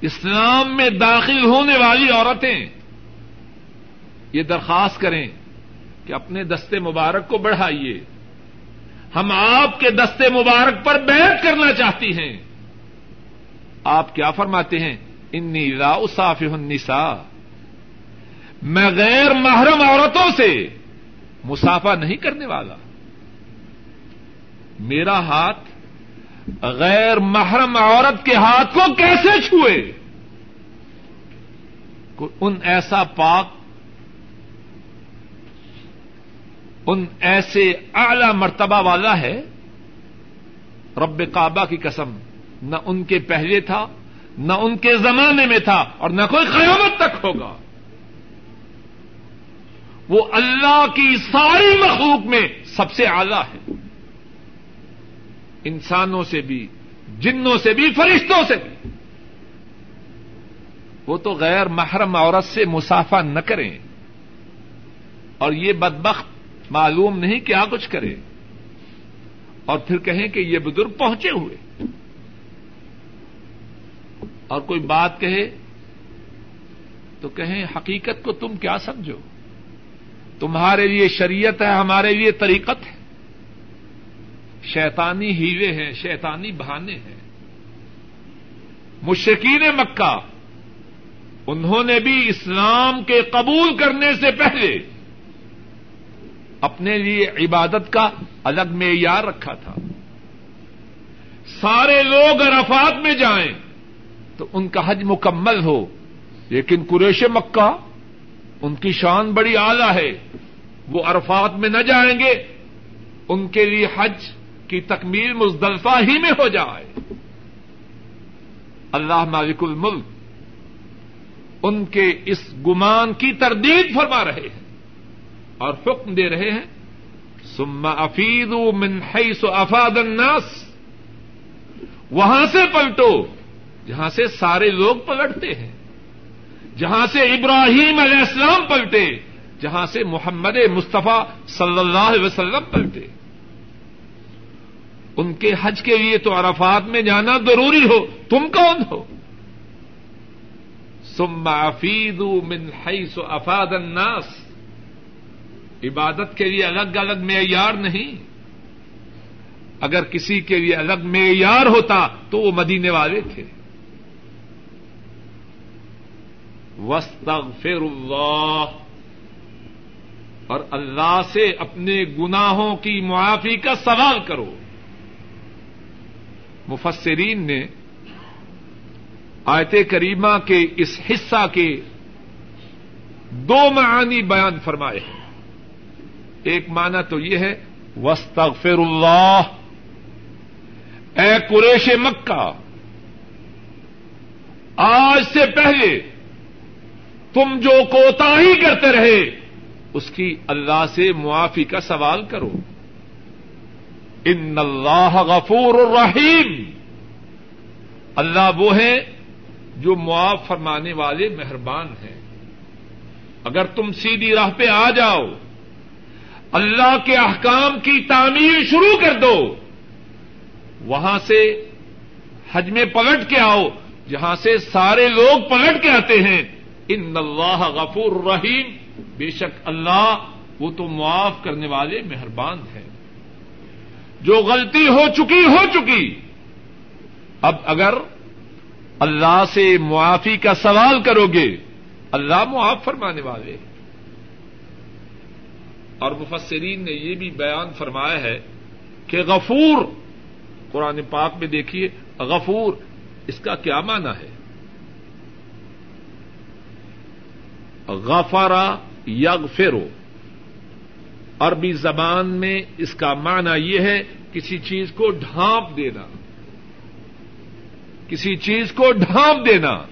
اسلام میں داخل ہونے والی عورتیں یہ درخواست کریں کہ اپنے دستے مبارک کو بڑھائیے۔ ہم آپ کے دستے مبارک پر بیٹھ کرنا چاہتی ہیں۔ آپ کیا فرماتے ہیں؟ انی لا صاف النساء میں غیر محرم عورتوں سے مسافہ نہیں کرنے والا۔ میرا ہاتھ غیر محرم عورت کے ہاتھ کو کیسے چھوئے؟ ان ایسا پاک، ان ایسے اعلی مرتبہ والا ہے؟ رب کعبہ کی قسم، نہ ان کے پہلے تھا، نہ ان کے زمانے میں تھا، اور نہ کوئی قیامت تک ہوگا۔ وہ اللہ کی ساری مخلوق میں سب سے اعلی ہے۔ انسانوں سے بھی، جنوں سے بھی، فرشتوں سے بھی۔ وہ تو غیر محرم عورت سے مسافہ نہ کریں۔ اور یہ بدبخت معلوم نہیں کیا کچھ کرے۔ اور پھر کہیں کہ یہ بزرگ پہنچے ہوئے۔ اور کوئی بات کہے تو کہیں، حقیقت کو تم کیا سمجھو؟ تمہارے لیے شریعت ہے، ہمارے لیے طریقت ہے۔ شیطانی ہیوے ہیں، شیطانی بہانے ہیں۔ مشکین مکہ، انہوں نے بھی اسلام کے قبول کرنے سے پہلے اپنے لیے عبادت کا الگ معیار رکھا تھا۔ سارے لوگ عرفات میں جائیں تو ان کا حج مکمل ہو، لیکن قریش مکہ ان کی شان بڑی اعلی ہے۔ وہ عرفات میں نہ جائیں گے، ان کے لیے حج کی تکمیل مزدلفہ ہی میں ہو جائے۔ اللہ مالک الملک ان کے اس گمان کی تردید فرما رہے ہیں اور حکم دے رہے ہیں سما افید من حیث افاد الناس۔ وہاں سے پلٹو، جہاں سے سارے لوگ پلٹتے ہیں۔ جہاں سے ابراہیم علیہ السلام پلٹے، جہاں سے محمد مصطفیٰ صلی اللہ علیہ وسلم پلٹے۔ ان کے حج کے لیے تو عرفات میں جانا ضروری ہو، تم کون ہو؟ سم افید من حیث افاد الناس۔ عبادت کے لیے الگ الگ معیار نہیں۔ اگر کسی کے لیے الگ معیار ہوتا تو وہ مدینے والے تھے۔ وسطر اللہ۔ اور اللہ سے اپنے گناہوں کی معافی کا سوال کرو۔ مفسرین نے آیت کریمہ کے اس حصہ کے دو معانی بیان فرمائے ہیں۔ ایک معنی تو یہ ہے وسطر اللہ اے قریش مکہ، آج سے پہلے تم جو کوتا ہی کرتے رہے، اس کی اللہ سے معافی کا سوال کرو۔ ان اللہ غفور الرحیم۔ اللہ وہ ہے جو معاف فرمانے والے مہربان ہیں۔ اگر تم سیدھی راہ پہ آ جاؤ، اللہ کے احکام کی تعمیر شروع کر دو۔ وہاں سے حج میں پلٹ کے آؤ، جہاں سے سارے لوگ پلٹ کے آتے ہیں۔ ان اللہ غفور رحیم بے شک اللہ وہ تو معاف کرنے والے مہربان ہیں۔ جو غلطی ہو چکی ہو چکی۔ اب اگر اللہ سے معافی کا سوال کرو گے، اللہ معاف فرمانے والے اور مفسرین نے یہ بھی بیان فرمایا ہے کہ غفور، قرآن پاک میں دیکھیے، غفور، اس کا کیا معنی ہے؟ غفارا یغفرو۔ عربی زبان میں اس کا معنی یہ ہے کسی چیز کو ڈھانپ دینا۔ کسی چیز کو ڈھانپ دینا۔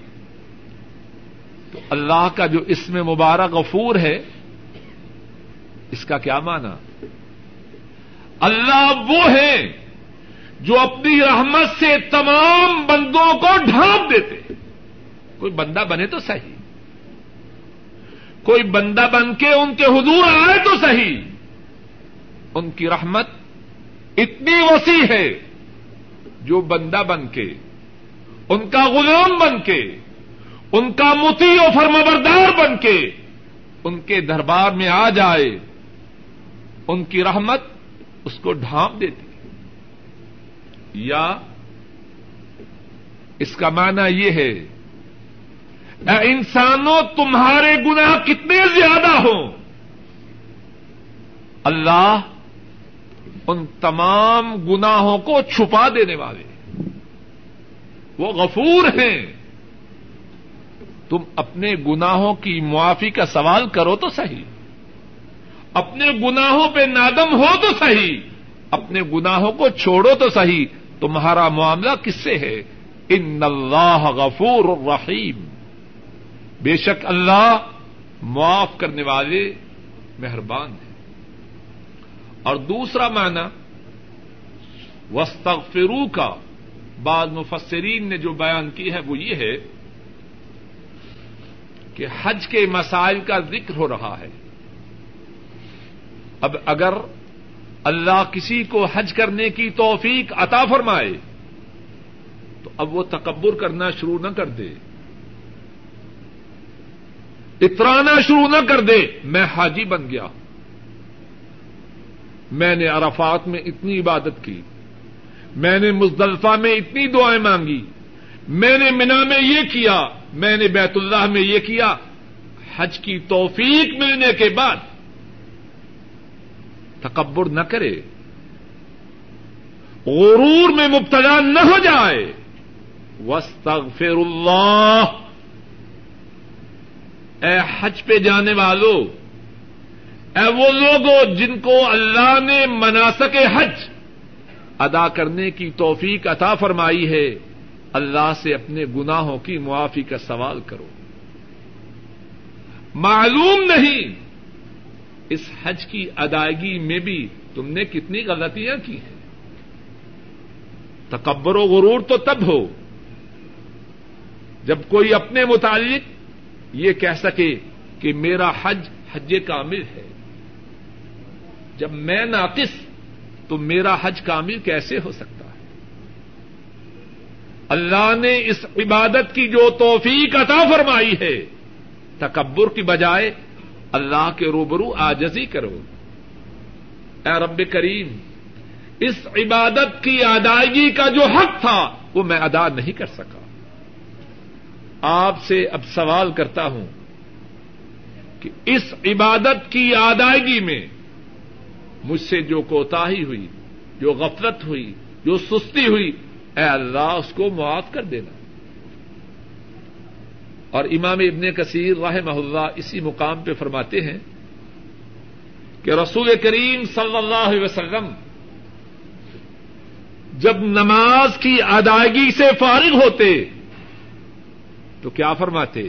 تو اللہ کا جو اس میں مبارک غفور ہے، اس کا کیا مانا اللہ وہ ہے جو اپنی رحمت سے تمام بندوں کو ڈھانپ دیتے۔ کوئی بندہ بنے تو صحیح۔ کوئی بندہ بن کے ان کے حضور آئے تو صحیح۔ ان کی رحمت اتنی وسیع ہے جو بندہ بن کے، ان کا غلام بن کے، ان کا متی و فرمبردار بن کے ان کے دربار میں آ جائے، ان کی رحمت اس کو ڈھانپ دیتی یا اس کا معنی یہ ہے، اے انسانوں، تمہارے گناہ کتنے زیادہ ہوں۔ اللہ ان تمام گناہوں کو چھپا دینے والے وہ غفور ہیں۔ تم اپنے گناہوں کی معافی کا سوال کرو تو صحیح۔ اپنے گناہوں پہ نادم ہو تو صحیح۔ اپنے گناہوں کو چھوڑو تو صحیح۔ تمہارا معاملہ کس سے ہے؟ ان اللہ غفور الرحیم۔ بے شک اللہ معاف کرنے والے مہربان ہیں۔ اور دوسرا معنی وسطرو کا بعض مفسرین نے جو بیان کی ہے وہ یہ ہے کہ حج کے مسائل کا ذکر ہو رہا ہے۔ اب اگر اللہ کسی کو حج کرنے کی توفیق عطا فرمائے، تو اب وہ تکبر کرنا شروع نہ کر دے۔ اترانا شروع نہ کر دے، میں حاجی بن گیا۔ ہوں میں نے عرفات میں اتنی عبادت کی، میں نے مزدلفہ میں اتنی دعائیں مانگی، میں نے مینا میں یہ کیا، میں نے بیت اللہ میں یہ کیا، حج کی توفیق ملنے کے بعد تکبر نہ کرے، غرور میں مبتلا نہ ہو جائے۔ وسطر اللہ اے حج پہ جانے والوں اے وہ لوگ جن کو اللہ نے مناسک حج، ادا کرنے کی توفیق عطا فرمائی ہے، اللہ سے اپنے گناہوں کی معافی کا سوال کرو۔ معلوم نہیں اس حج کی ادائیگی میں بھی تم نے کتنی غلطیاں کی ہیں۔ تکبر و غرور تو تب ہو جب کوئی اپنے متعلق یہ کہہ سکے کہ میرا حج حج کامل ہے۔ جب میں ناقص تو میرا حج کامل کیسے ہو سکتا ہے؟ اللہ نے اس عبادت کی جو توفیق عطا فرمائی ہے، تکبر کی بجائے اللہ کے روبرو آجزی کرو۔ اے رب کریم، اس عبادت کی ادائیگی کا جو حق تھا، وہ میں ادا نہیں کر سکا۔ آپ سے اب سوال کرتا ہوں کہ اس عبادت کی ادائیگی میں مجھ سے جو کوتاہی ہوئی، جو غفلت ہوئی، جو سستی ہوئی، اے اللہ، اس کو معاف کر دینا۔ اور امام ابن کثیر راہ محلہ اسی مقام پہ فرماتے ہیں کہ رسول کریم صلی اللہ علیہ وسلم جب نماز کی ادائیگی سے فارغ ہوتے، تو کیا فرماتے؟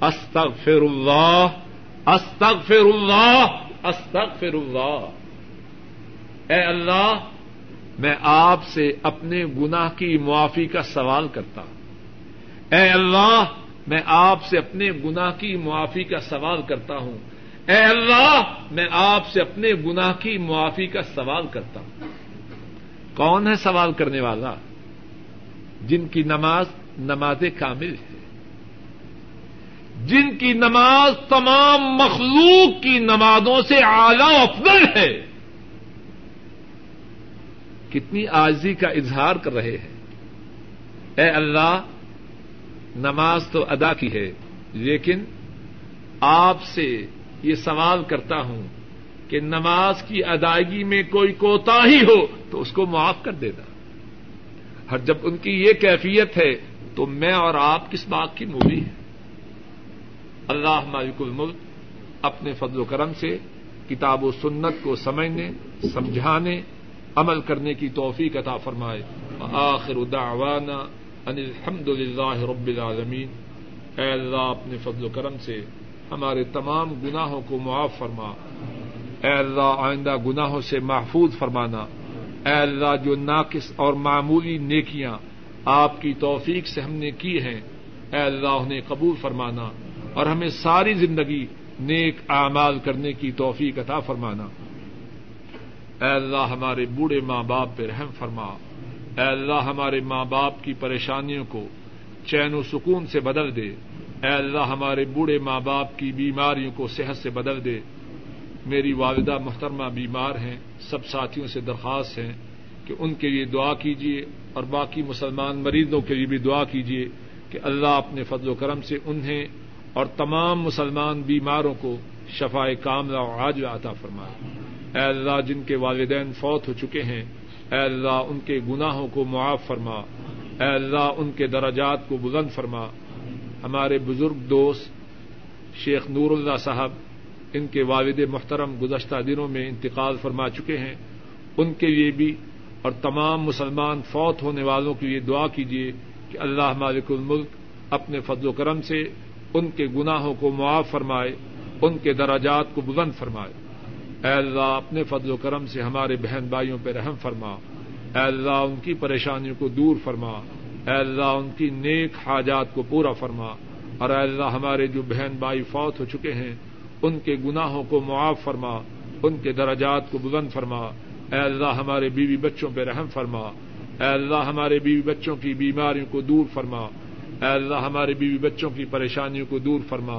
استغفر اللہ استغفر اللہ استغفر اللہ۔ اے اللہ، میں آپ سے اپنے گناہ کی معافی کا سوال کرتا ہوں۔ اے اللہ، میں آپ سے اپنے گناہ کی معافی کا سوال کرتا ہوں۔ اے اللہ، میں آپ سے اپنے گناہ کی معافی کا سوال کرتا ہوں۔ کون ہے سوال کرنے والا؟ جن کی نماز نماز کامل ہے۔ جن کی نماز تمام مخلوق کی نمازوں سے اعلی افضل ہے۔ کتنی آجزی کا اظہار کر رہے ہیں۔ اے اللہ، نماز تو ادا کی ہے، لیکن آپ سے یہ سوال کرتا ہوں کہ نماز کی ادائیگی میں کوئی کوتا ہی ہو تو اس کو معاف کر دینا۔ ہر جب ان کی یہ کیفیت ہے تو میں اور آپ کس بات کی مووی ہے اللہ مالک الملک اپنے فضل و کرم سے کتاب و سنت کو سمجھنے، سمجھانے عمل کرنے کی توفیق عطا فرمائے۔ آخر دعوانا ان الحمد للہ رب العالمین۔ اے اللہ، اپنے فضل و کرم سے ہمارے تمام گناہوں کو معاف فرما۔ اے اللہ، آئندہ گناہوں سے محفوظ فرمانا۔ اے اللہ، جو ناقص اور معمولی نیکیاں آپ کی توفیق سے ہم نے کی ہیں، اے اللہ، انہیں قبول فرمانا۔ اور ہمیں ساری زندگی نیک اعمال کرنے کی توفیق عطا فرمانا۔ اے اللہ ہمارے بوڑھے ماں باپ پہ رحم فرما۔ اے اللہ ہمارے ماں باپ کی پریشانیوں کو چین و سکون سے بدل دے۔ اے اللہ ہمارے بوڑھے ماں باپ کی بیماریوں کو صحت سے بدل دے۔ میری والدہ محترمہ بیمار ہیں، سب ساتھیوں سے درخواست ہے کہ ان کے لیے دعا کیجیے اور باقی مسلمان مریضوں کے لیے بھی دعا کیجیے کہ اللہ اپنے فضل و کرم سے انہیں اور تمام مسلمان بیماروں کو شفا کاملہ اور عاج عطا فرمائے۔ اے اللہ جن کے والدین فوت ہو چکے ہیں، اے اللہ ان کے گناہوں کو معاف فرما۔ اے اللہ ان کے درجات کو بلند فرما۔ ہمارے بزرگ دوست شیخ نور اللہ صاحب، ان کے والد محترم گزشتہ دنوں میں انتقال فرما چکے ہیں۔ ان کے لیے بھی اور تمام مسلمان فوت ہونے والوں کے لیے دعا کیجیے کہ اللہ مالک الملک اپنے فضل و کرم سے ان کے گناہوں کو معاف فرمائے، ان کے دراجات کو بلند فرمائے۔ اے اللہ اپنے فضل و کرم سے ہمارے بہن بھائیوں پہ رحم فرما۔ اے اللہ ان کی پریشانیوں کو دور فرما۔ اے اللہ ان کی نیک حاجات کو پورا فرما۔ اور اے اللہ ہمارے جو بہن بھائی فوت ہو چکے ہیں، ان کے گناہوں کو معاف فرما۔ ان کے درجات کو بلند فرما۔ اے اللہ ہمارے بیوی بچوں پہ رحم فرما۔ اے اللہ ہمارے بیوی بچوں کی بیماریوں کو دور فرما۔ اے اللہ ہمارے بیوی بچوں کی پریشانیوں کو دور فرما۔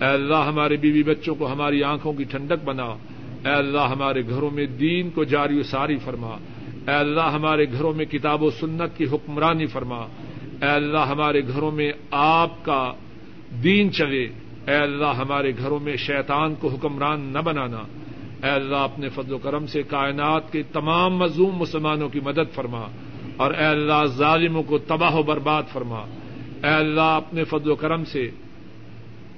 اے اللہ ہمارے بیوی بچوں کو ہماری آنکھوں کی ٹھنڈک بنا۔ اے اللہ ہمارے گھروں میں دین کو جاری و ساری فرما۔ اے اللہ ہمارے گھروں میں کتاب و سنت کی حکمرانی فرما۔ اے اللہ ہمارے گھروں میں آپ کا دین چلے۔ اے اللہ ہمارے گھروں میں شیطان کو حکمران نہ بنانا۔ اے اللہ اپنے فضل و کرم سے کائنات کے تمام مظلوم مسلمانوں کی مدد فرما۔ اور اے اللہ ظالموں کو تباہ و برباد فرما۔ اے اللہ اپنے فضل و کرم سے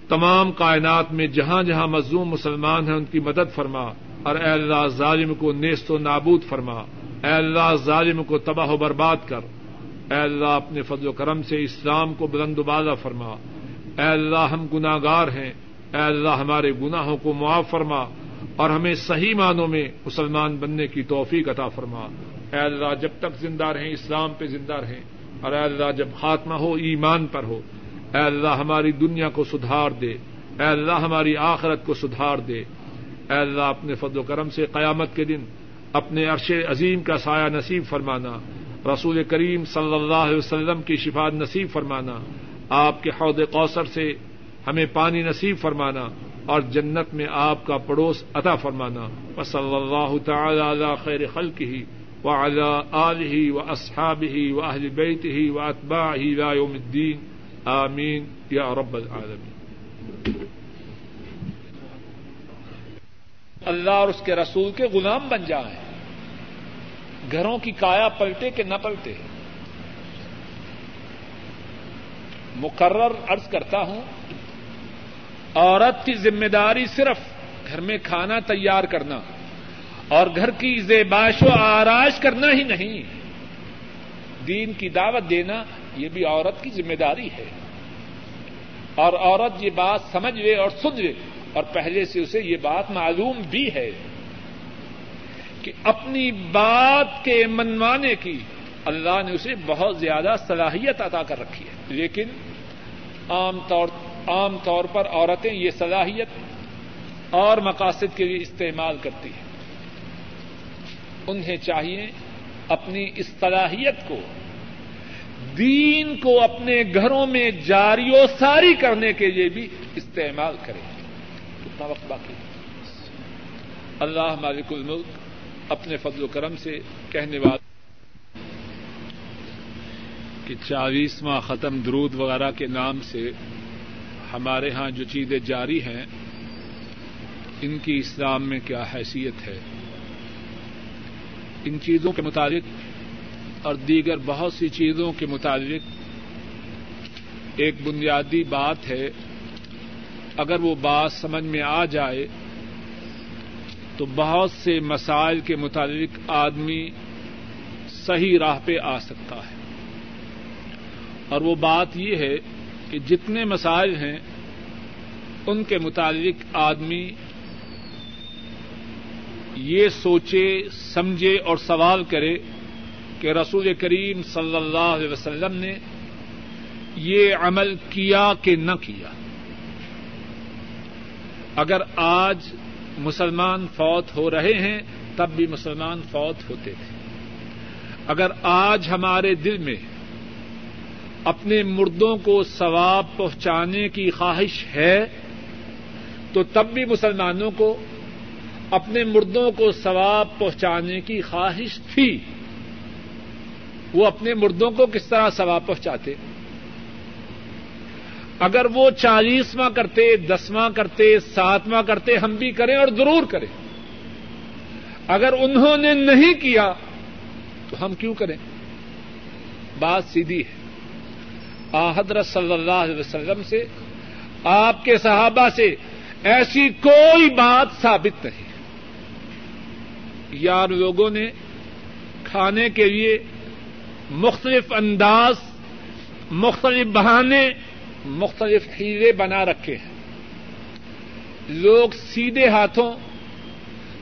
تمام کائنات میں جہاں جہاں مظلوم مسلمان ہیں، ان کی مدد فرما اور اے اللہ ظالم کو نیست و نابود فرما۔ اے اللہ ظالم کو تباہ و برباد کر۔ اے اللہ اپنے فضل و کرم سے اسلام کو بلند و بالا فرما۔ اے اللہ ہم گناگار ہیں۔ اے اللہ ہمارے گناہوں کو معاف فرما اور ہمیں صحیح معنوں میں مسلمان بننے کی توفیق عطا فرما۔ اے اللہ جب تک زندہ رہیں، اسلام پہ زندہ رہیں۔ اور اے اللہ جب خاتمہ ہو، ایمان پر ہو۔ اے اللہ ہماری دنیا کو سدھار دے، اے اللہ ہماری آخرت کو سدھار دے۔ اے اللہ اپنے فضل و کرم سے قیامت کے دن اپنے عرش عظیم کا سایہ نصیب فرمانا۔ رسول کریم صلی اللہ علیہ وسلم کی شفات نصیب فرمانا۔ آپ کے حوض کوثر سے ہمیں پانی نصیب فرمانا۔ اور جنت میں آپ کا پڑوس عطا فرمانا۔ صلی اللہ تعالی علی خیر خلق ہی و اعلی ہی و اصحاب ہی و اہل بیت ہی و اطبا ہی یوم الدین۔ آمین. یا رب العالمین. اللہ اور اس کے رسول کے غلام بن جائیں. گھروں کی کایا پلٹے کہ نہ پلٹے. مقرر ارض کرتا ہوں، عورت کی ذمہ داری صرف گھر میں کھانا تیار کرنا اور گھر کی زیباش و آراش کرنا ہی نہیں دین کی دعوت دینا یہ بھی عورت کی ذمہ داری ہے۔ اور عورت یہ بات سمجھ لے اور سن لے۔ اور پہلے سے اسے یہ بات معلوم بھی ہے کہ اپنی بات کے منوانے کی اللہ نے اسے بہت زیادہ صلاحیت ادا کر رکھی ہے۔ لیکن عام طور عام طور پر عورتیں یہ صلاحیت اور مقاصد کے لیے استعمال کرتی ہیں۔ انہیں چاہیے اپنی اس کو، دین کو اپنے گھروں میں جاری و ساری کرنے کے لیے بھی استعمال کریں کتنا وقت باقی اللہ مالک الملک اپنے فضل و کرم سے کہنے والا کہ چالیسواں ختم درود وغیرہ کے نام سے ہمارے ہاں جو چیزیں جاری ہیں، ان کی اسلام میں کیا حیثیت ہے؟ ان چیزوں کے متعلق اور دیگر بہت سی چیزوں کے متعلق ایک بنیادی بات ہے۔ اگر وہ بات سمجھ میں آ جائے تو بہت سے مسائل کے متعلق آدمی صحیح راہ پہ آ سکتا ہے۔ اور وہ بات یہ ہے کہ جتنے مسائل ہیں ان کے متعلق آدمی یہ سوچے، سمجھے اور سوال کرے کہ رسول کریم صلی اللہ علیہ وسلم نے یہ عمل کیا کہ نہ کیا۔ اگر آج مسلمان فوت ہو رہے ہیں، تب بھی مسلمان فوت ہوتے تھے اگر آج ہمارے دل میں اپنے مردوں کو ثواب پہنچانے کی خواہش ہے، تو تب بھی مسلمانوں کو اپنے مردوں کو ثواب پہنچانے کی خواہش تھی۔ وہ اپنے مردوں کو کس طرح ثواب پہنچاتے؟ اگر وہ چالیسواں کرتے، دسواں کرتے، ساتواں کرتے، ہم بھی کریں اور ضرور کریں۔ اگر انہوں نے نہیں کیا، تو ہم کیوں کریں؟ بات سیدھی ہے۔ حضرت صلی اللہ علیہ وسلم سے، آپ کے صحابہ سے ایسی کوئی بات ثابت نہیں۔ یار لوگوں نے کھانے کے لیے مختلف انداز، مختلف بہانے، مختلف ہیرے بنا رکھے ہیں۔ لوگ سیدھے ہاتھوں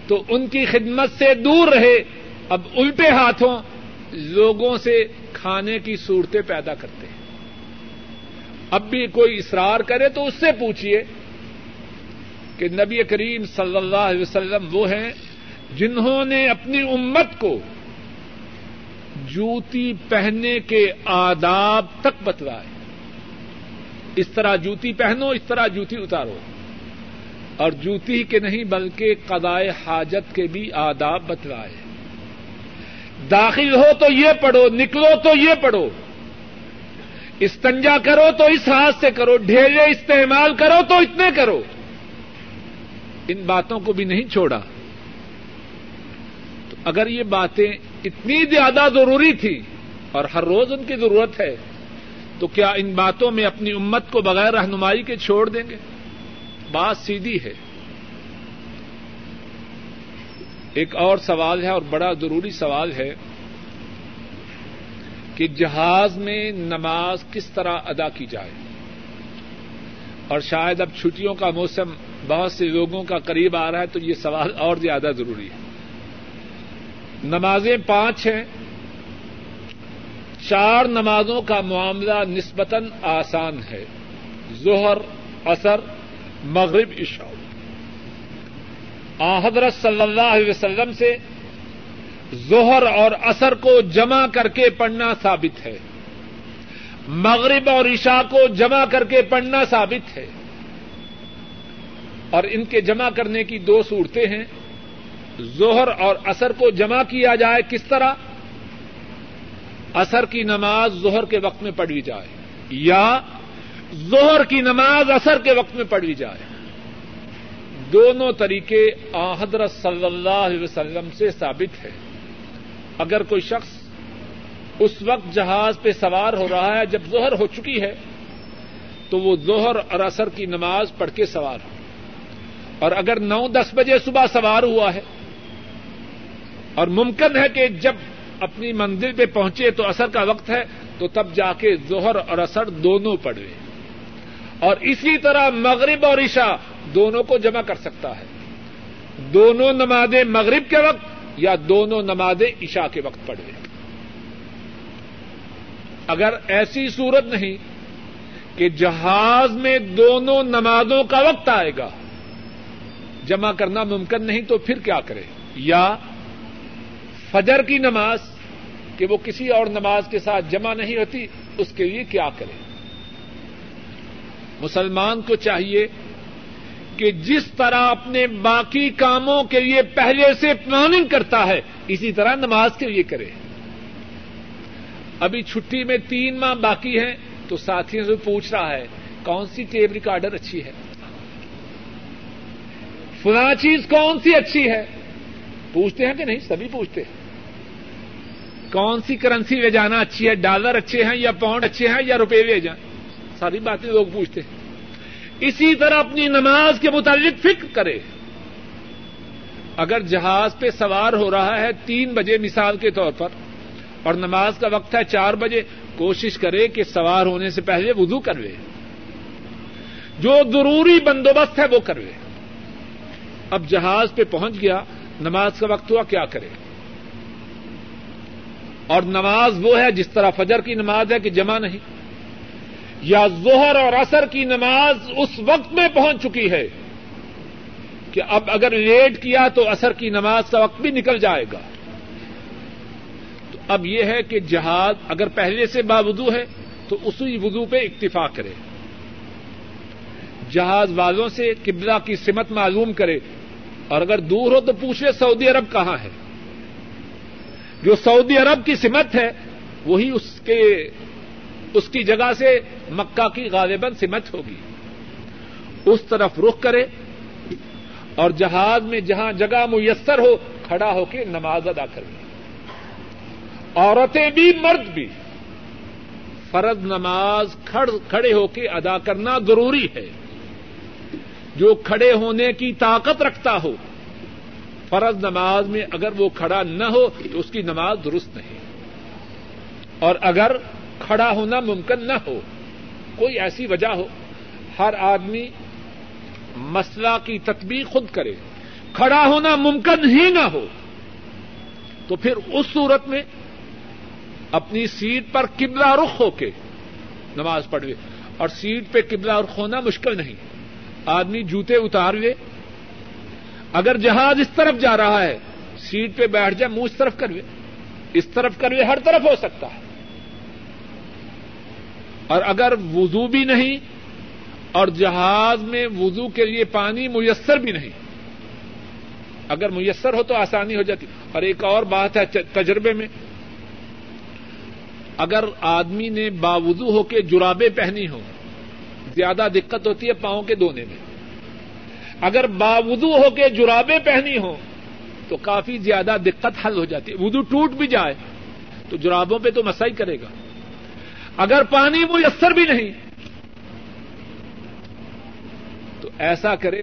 تو ان کی خدمت سے دور رہے، اب الٹے ہاتھوں لوگوں سے کھانے کی صورتیں پیدا کرتے ہیں۔ اب بھی کوئی اصرار کرے تو اس سے پوچھیے کہ نبی کریم صلی اللہ علیہ وسلم وہ ہیں جنہوں نے اپنی امت کو جوتی پہننے کے آداب تک بتلائے۔ اس طرح جوتی پہنو، اس طرح جوتی اتارو۔ اور جوتی کے نہیں بلکہ قدائے حاجت کے بھی آداب بتلائے۔ داخل ہو تو یہ پڑھو، نکلو تو یہ پڑھو۔ استنجا کرو تو اس ہاتھ سے کرو ڈھیلے استعمال کرو تو اتنے کرو۔ ان باتوں کو بھی نہیں چھوڑا۔ اگر یہ باتیں اتنی زیادہ ضروری تھی اور ہر روز ان کی ضرورت ہے، تو کیا ان باتوں میں اپنی امت کو بغیر رہنمائی کے چھوڑ دیں گے؟ بات سیدھی ہے۔ ایک اور سوال ہے اور بڑا ضروری سوال ہے کہ جہاز میں نماز کس طرح ادا کی جائے؟ اور شاید اب چھٹیوں کا موسم بہت سے لوگوں کا قریب آ رہا ہے، تو یہ سوال اور زیادہ ضروری ہے۔ نمازیں پانچ ہیں۔ چار نمازوں کا معاملہ نسبتاً آسان ہے۔ ظہر اثر مغرب، عشاء۔ حضرت صلی اللہ علیہ وسلم سے ظہر اور اثر کو جمع کر کے پڑھنا ثابت ہے۔ مغرب اور عشاء کو جمع کر کے پڑھنا ثابت ہے۔ اور ان کے جمع کرنے کی دو صورتیں ہیں۔ ظہر اور اثر کو جمع کیا جائے کس طرح؟ اثر کی نماز ظہر کے وقت میں پڑھی جائے یا ظہر کی نماز اثر کے وقت میں پڑھی جائے۔ دونوں طریقے حضرت صلی اللہ علیہ وسلم سے ثابت ہے اگر کوئی شخص اس وقت جہاز پہ سوار ہو رہا ہے جب ظہر ہو چکی ہے، تو وہ ظہر اور اثر کی نماز پڑھ کے سوار ہو۔ اور اگر نو دس بجے صبح سوار ہوا ہے اور ممکن ہے کہ جب اپنی منزل پہ پہنچے تو اثر کا وقت ہے، تو تب جا کے ظہر اور اثر دونوں پڑھے اور اسی طرح مغرب اور عشاء دونوں کو جمع کر سکتا ہے۔ دونوں نمازیں مغرب کے وقت یا دونوں نمازیں عشاء کے وقت پڑھے اگر ایسی صورت نہیں کہ جہاز میں دونوں نمازوں کا وقت آئے گا، جمع کرنا ممکن نہیں تو پھر کیا کرے؟ یا فجر کی نماز کہ وہ کسی اور نماز کے ساتھ جمع نہیں ہوتی، اس کے لیے کیا کرے؟ مسلمان کو چاہیے کہ جس طرح اپنے باقی کاموں کے لیے پہلے سے پلاننگ کرتا ہے، اسی طرح نماز کے لیے کرے۔ ابھی چھٹی میں تین ماہ باقی ہیں، تو ساتھیوں سے پوچھ رہا ہے، کون سی ٹیپ ریکارڈر اچھی ہے؟ فلاں چیز کون سی اچھی ہے؟ پوچھتے ہیں کہ نہیں؟ سبھی پوچھتے ہیں۔ کون سی کرنسی لے جانا اچھی ہے؟ ڈالر اچھے ہیں یا پاؤنڈ اچھے ہیں یا روپے لے جائیں ساری باتیں لوگ پوچھتے ہیں۔ اسی طرح اپنی نماز کے متعلق فکر کرے۔ اگر جہاز پہ سوار ہو رہا ہے تین بجے مثال کے طور پر، اور نماز کا وقت ہے چار بجے، کوشش کرے کہ سوار ہونے سے پہلے وضو کروے۔ جو ضروری بندوبست ہے وہ کروے۔ اب جہاز پہ پہنچ گیا، نماز کا وقت ہوا، کیا کرے؟ اور نماز وہ ہے جس طرح فجر کی نماز ہے کہ جمع نہیں۔ یا ظہر اور اثر کی نماز اس وقت میں پہنچ چکی ہے کہ اب اگر لیٹ کیا تو اثر کی نماز کا وقت بھی نکل جائے گا۔ تو اب یہ ہے کہ جہاد اگر پہلے سے باوضو ہے تو اسی وضو پہ اکتفا کرے۔ جہاز والوں سے قبلہ کی سمت معلوم کرے۔ اور اگر دور ہو تو پوچھے سعودی عرب کہاں ہے۔ جو سعودی عرب کی سمت ہے، وہی اس کے، اس کی جگہ سے مکہ کی غالباً سمت ہوگی۔ اس طرف رخ کرے اور جہاز میں جہاں جگہ میسر ہو، کھڑا ہو کے نماز ادا کرے عورتیں بھی، مرد بھی۔ فرض نماز کھڑے ہو کے ادا کرنا ضروری ہے۔ جو کھڑے ہونے کی طاقت رکھتا ہو فرض نماز میں اگر وہ کھڑا نہ ہو تو اس کی نماز درست نہیں۔ اور اگر کھڑا ہونا ممکن نہ ہو، کوئی ایسی وجہ ہو، ہر آدمی مسئلہ کی تطبیق خود کرے۔ کھڑا ہونا ممکن ہی نہ ہو، تو پھر اس صورت میں اپنی سیٹ پر قبلہ رخ ہو کے نماز پڑھے اور سیٹ پہ قبلہ رخ ہونا مشکل نہیں۔ آدمی جوتے اتار لے اگر جہاز اس طرف جا رہا ہے، سیٹ پہ بیٹھ جائے، منہ اس طرف کروے اس طرف کروے ہر طرف ہو سکتا ہے۔ اور اگر وضو بھی نہیں، اور جہاز میں وضو کے لیے پانی میسر بھی نہیں۔ اگر میسر ہو تو آسانی ہو جاتی۔ اور ایک اور بات ہے تجربے میں۔ اگر آدمی نے باوضو ہو کے جرابے پہنی ہو زیادہ دقت ہوتی ہے پاؤں کے دھونے میں۔ اگر باوضو ہو کے جرابے پہنی ہوں، تو کافی زیادہ دقت حل ہو جاتی ہے۔ وضو ٹوٹ بھی جائے، تو جرابوں پہ تو مسا ہی کرے گا۔ اگر پانی میسر بھی نہیں، تو ایسا کرے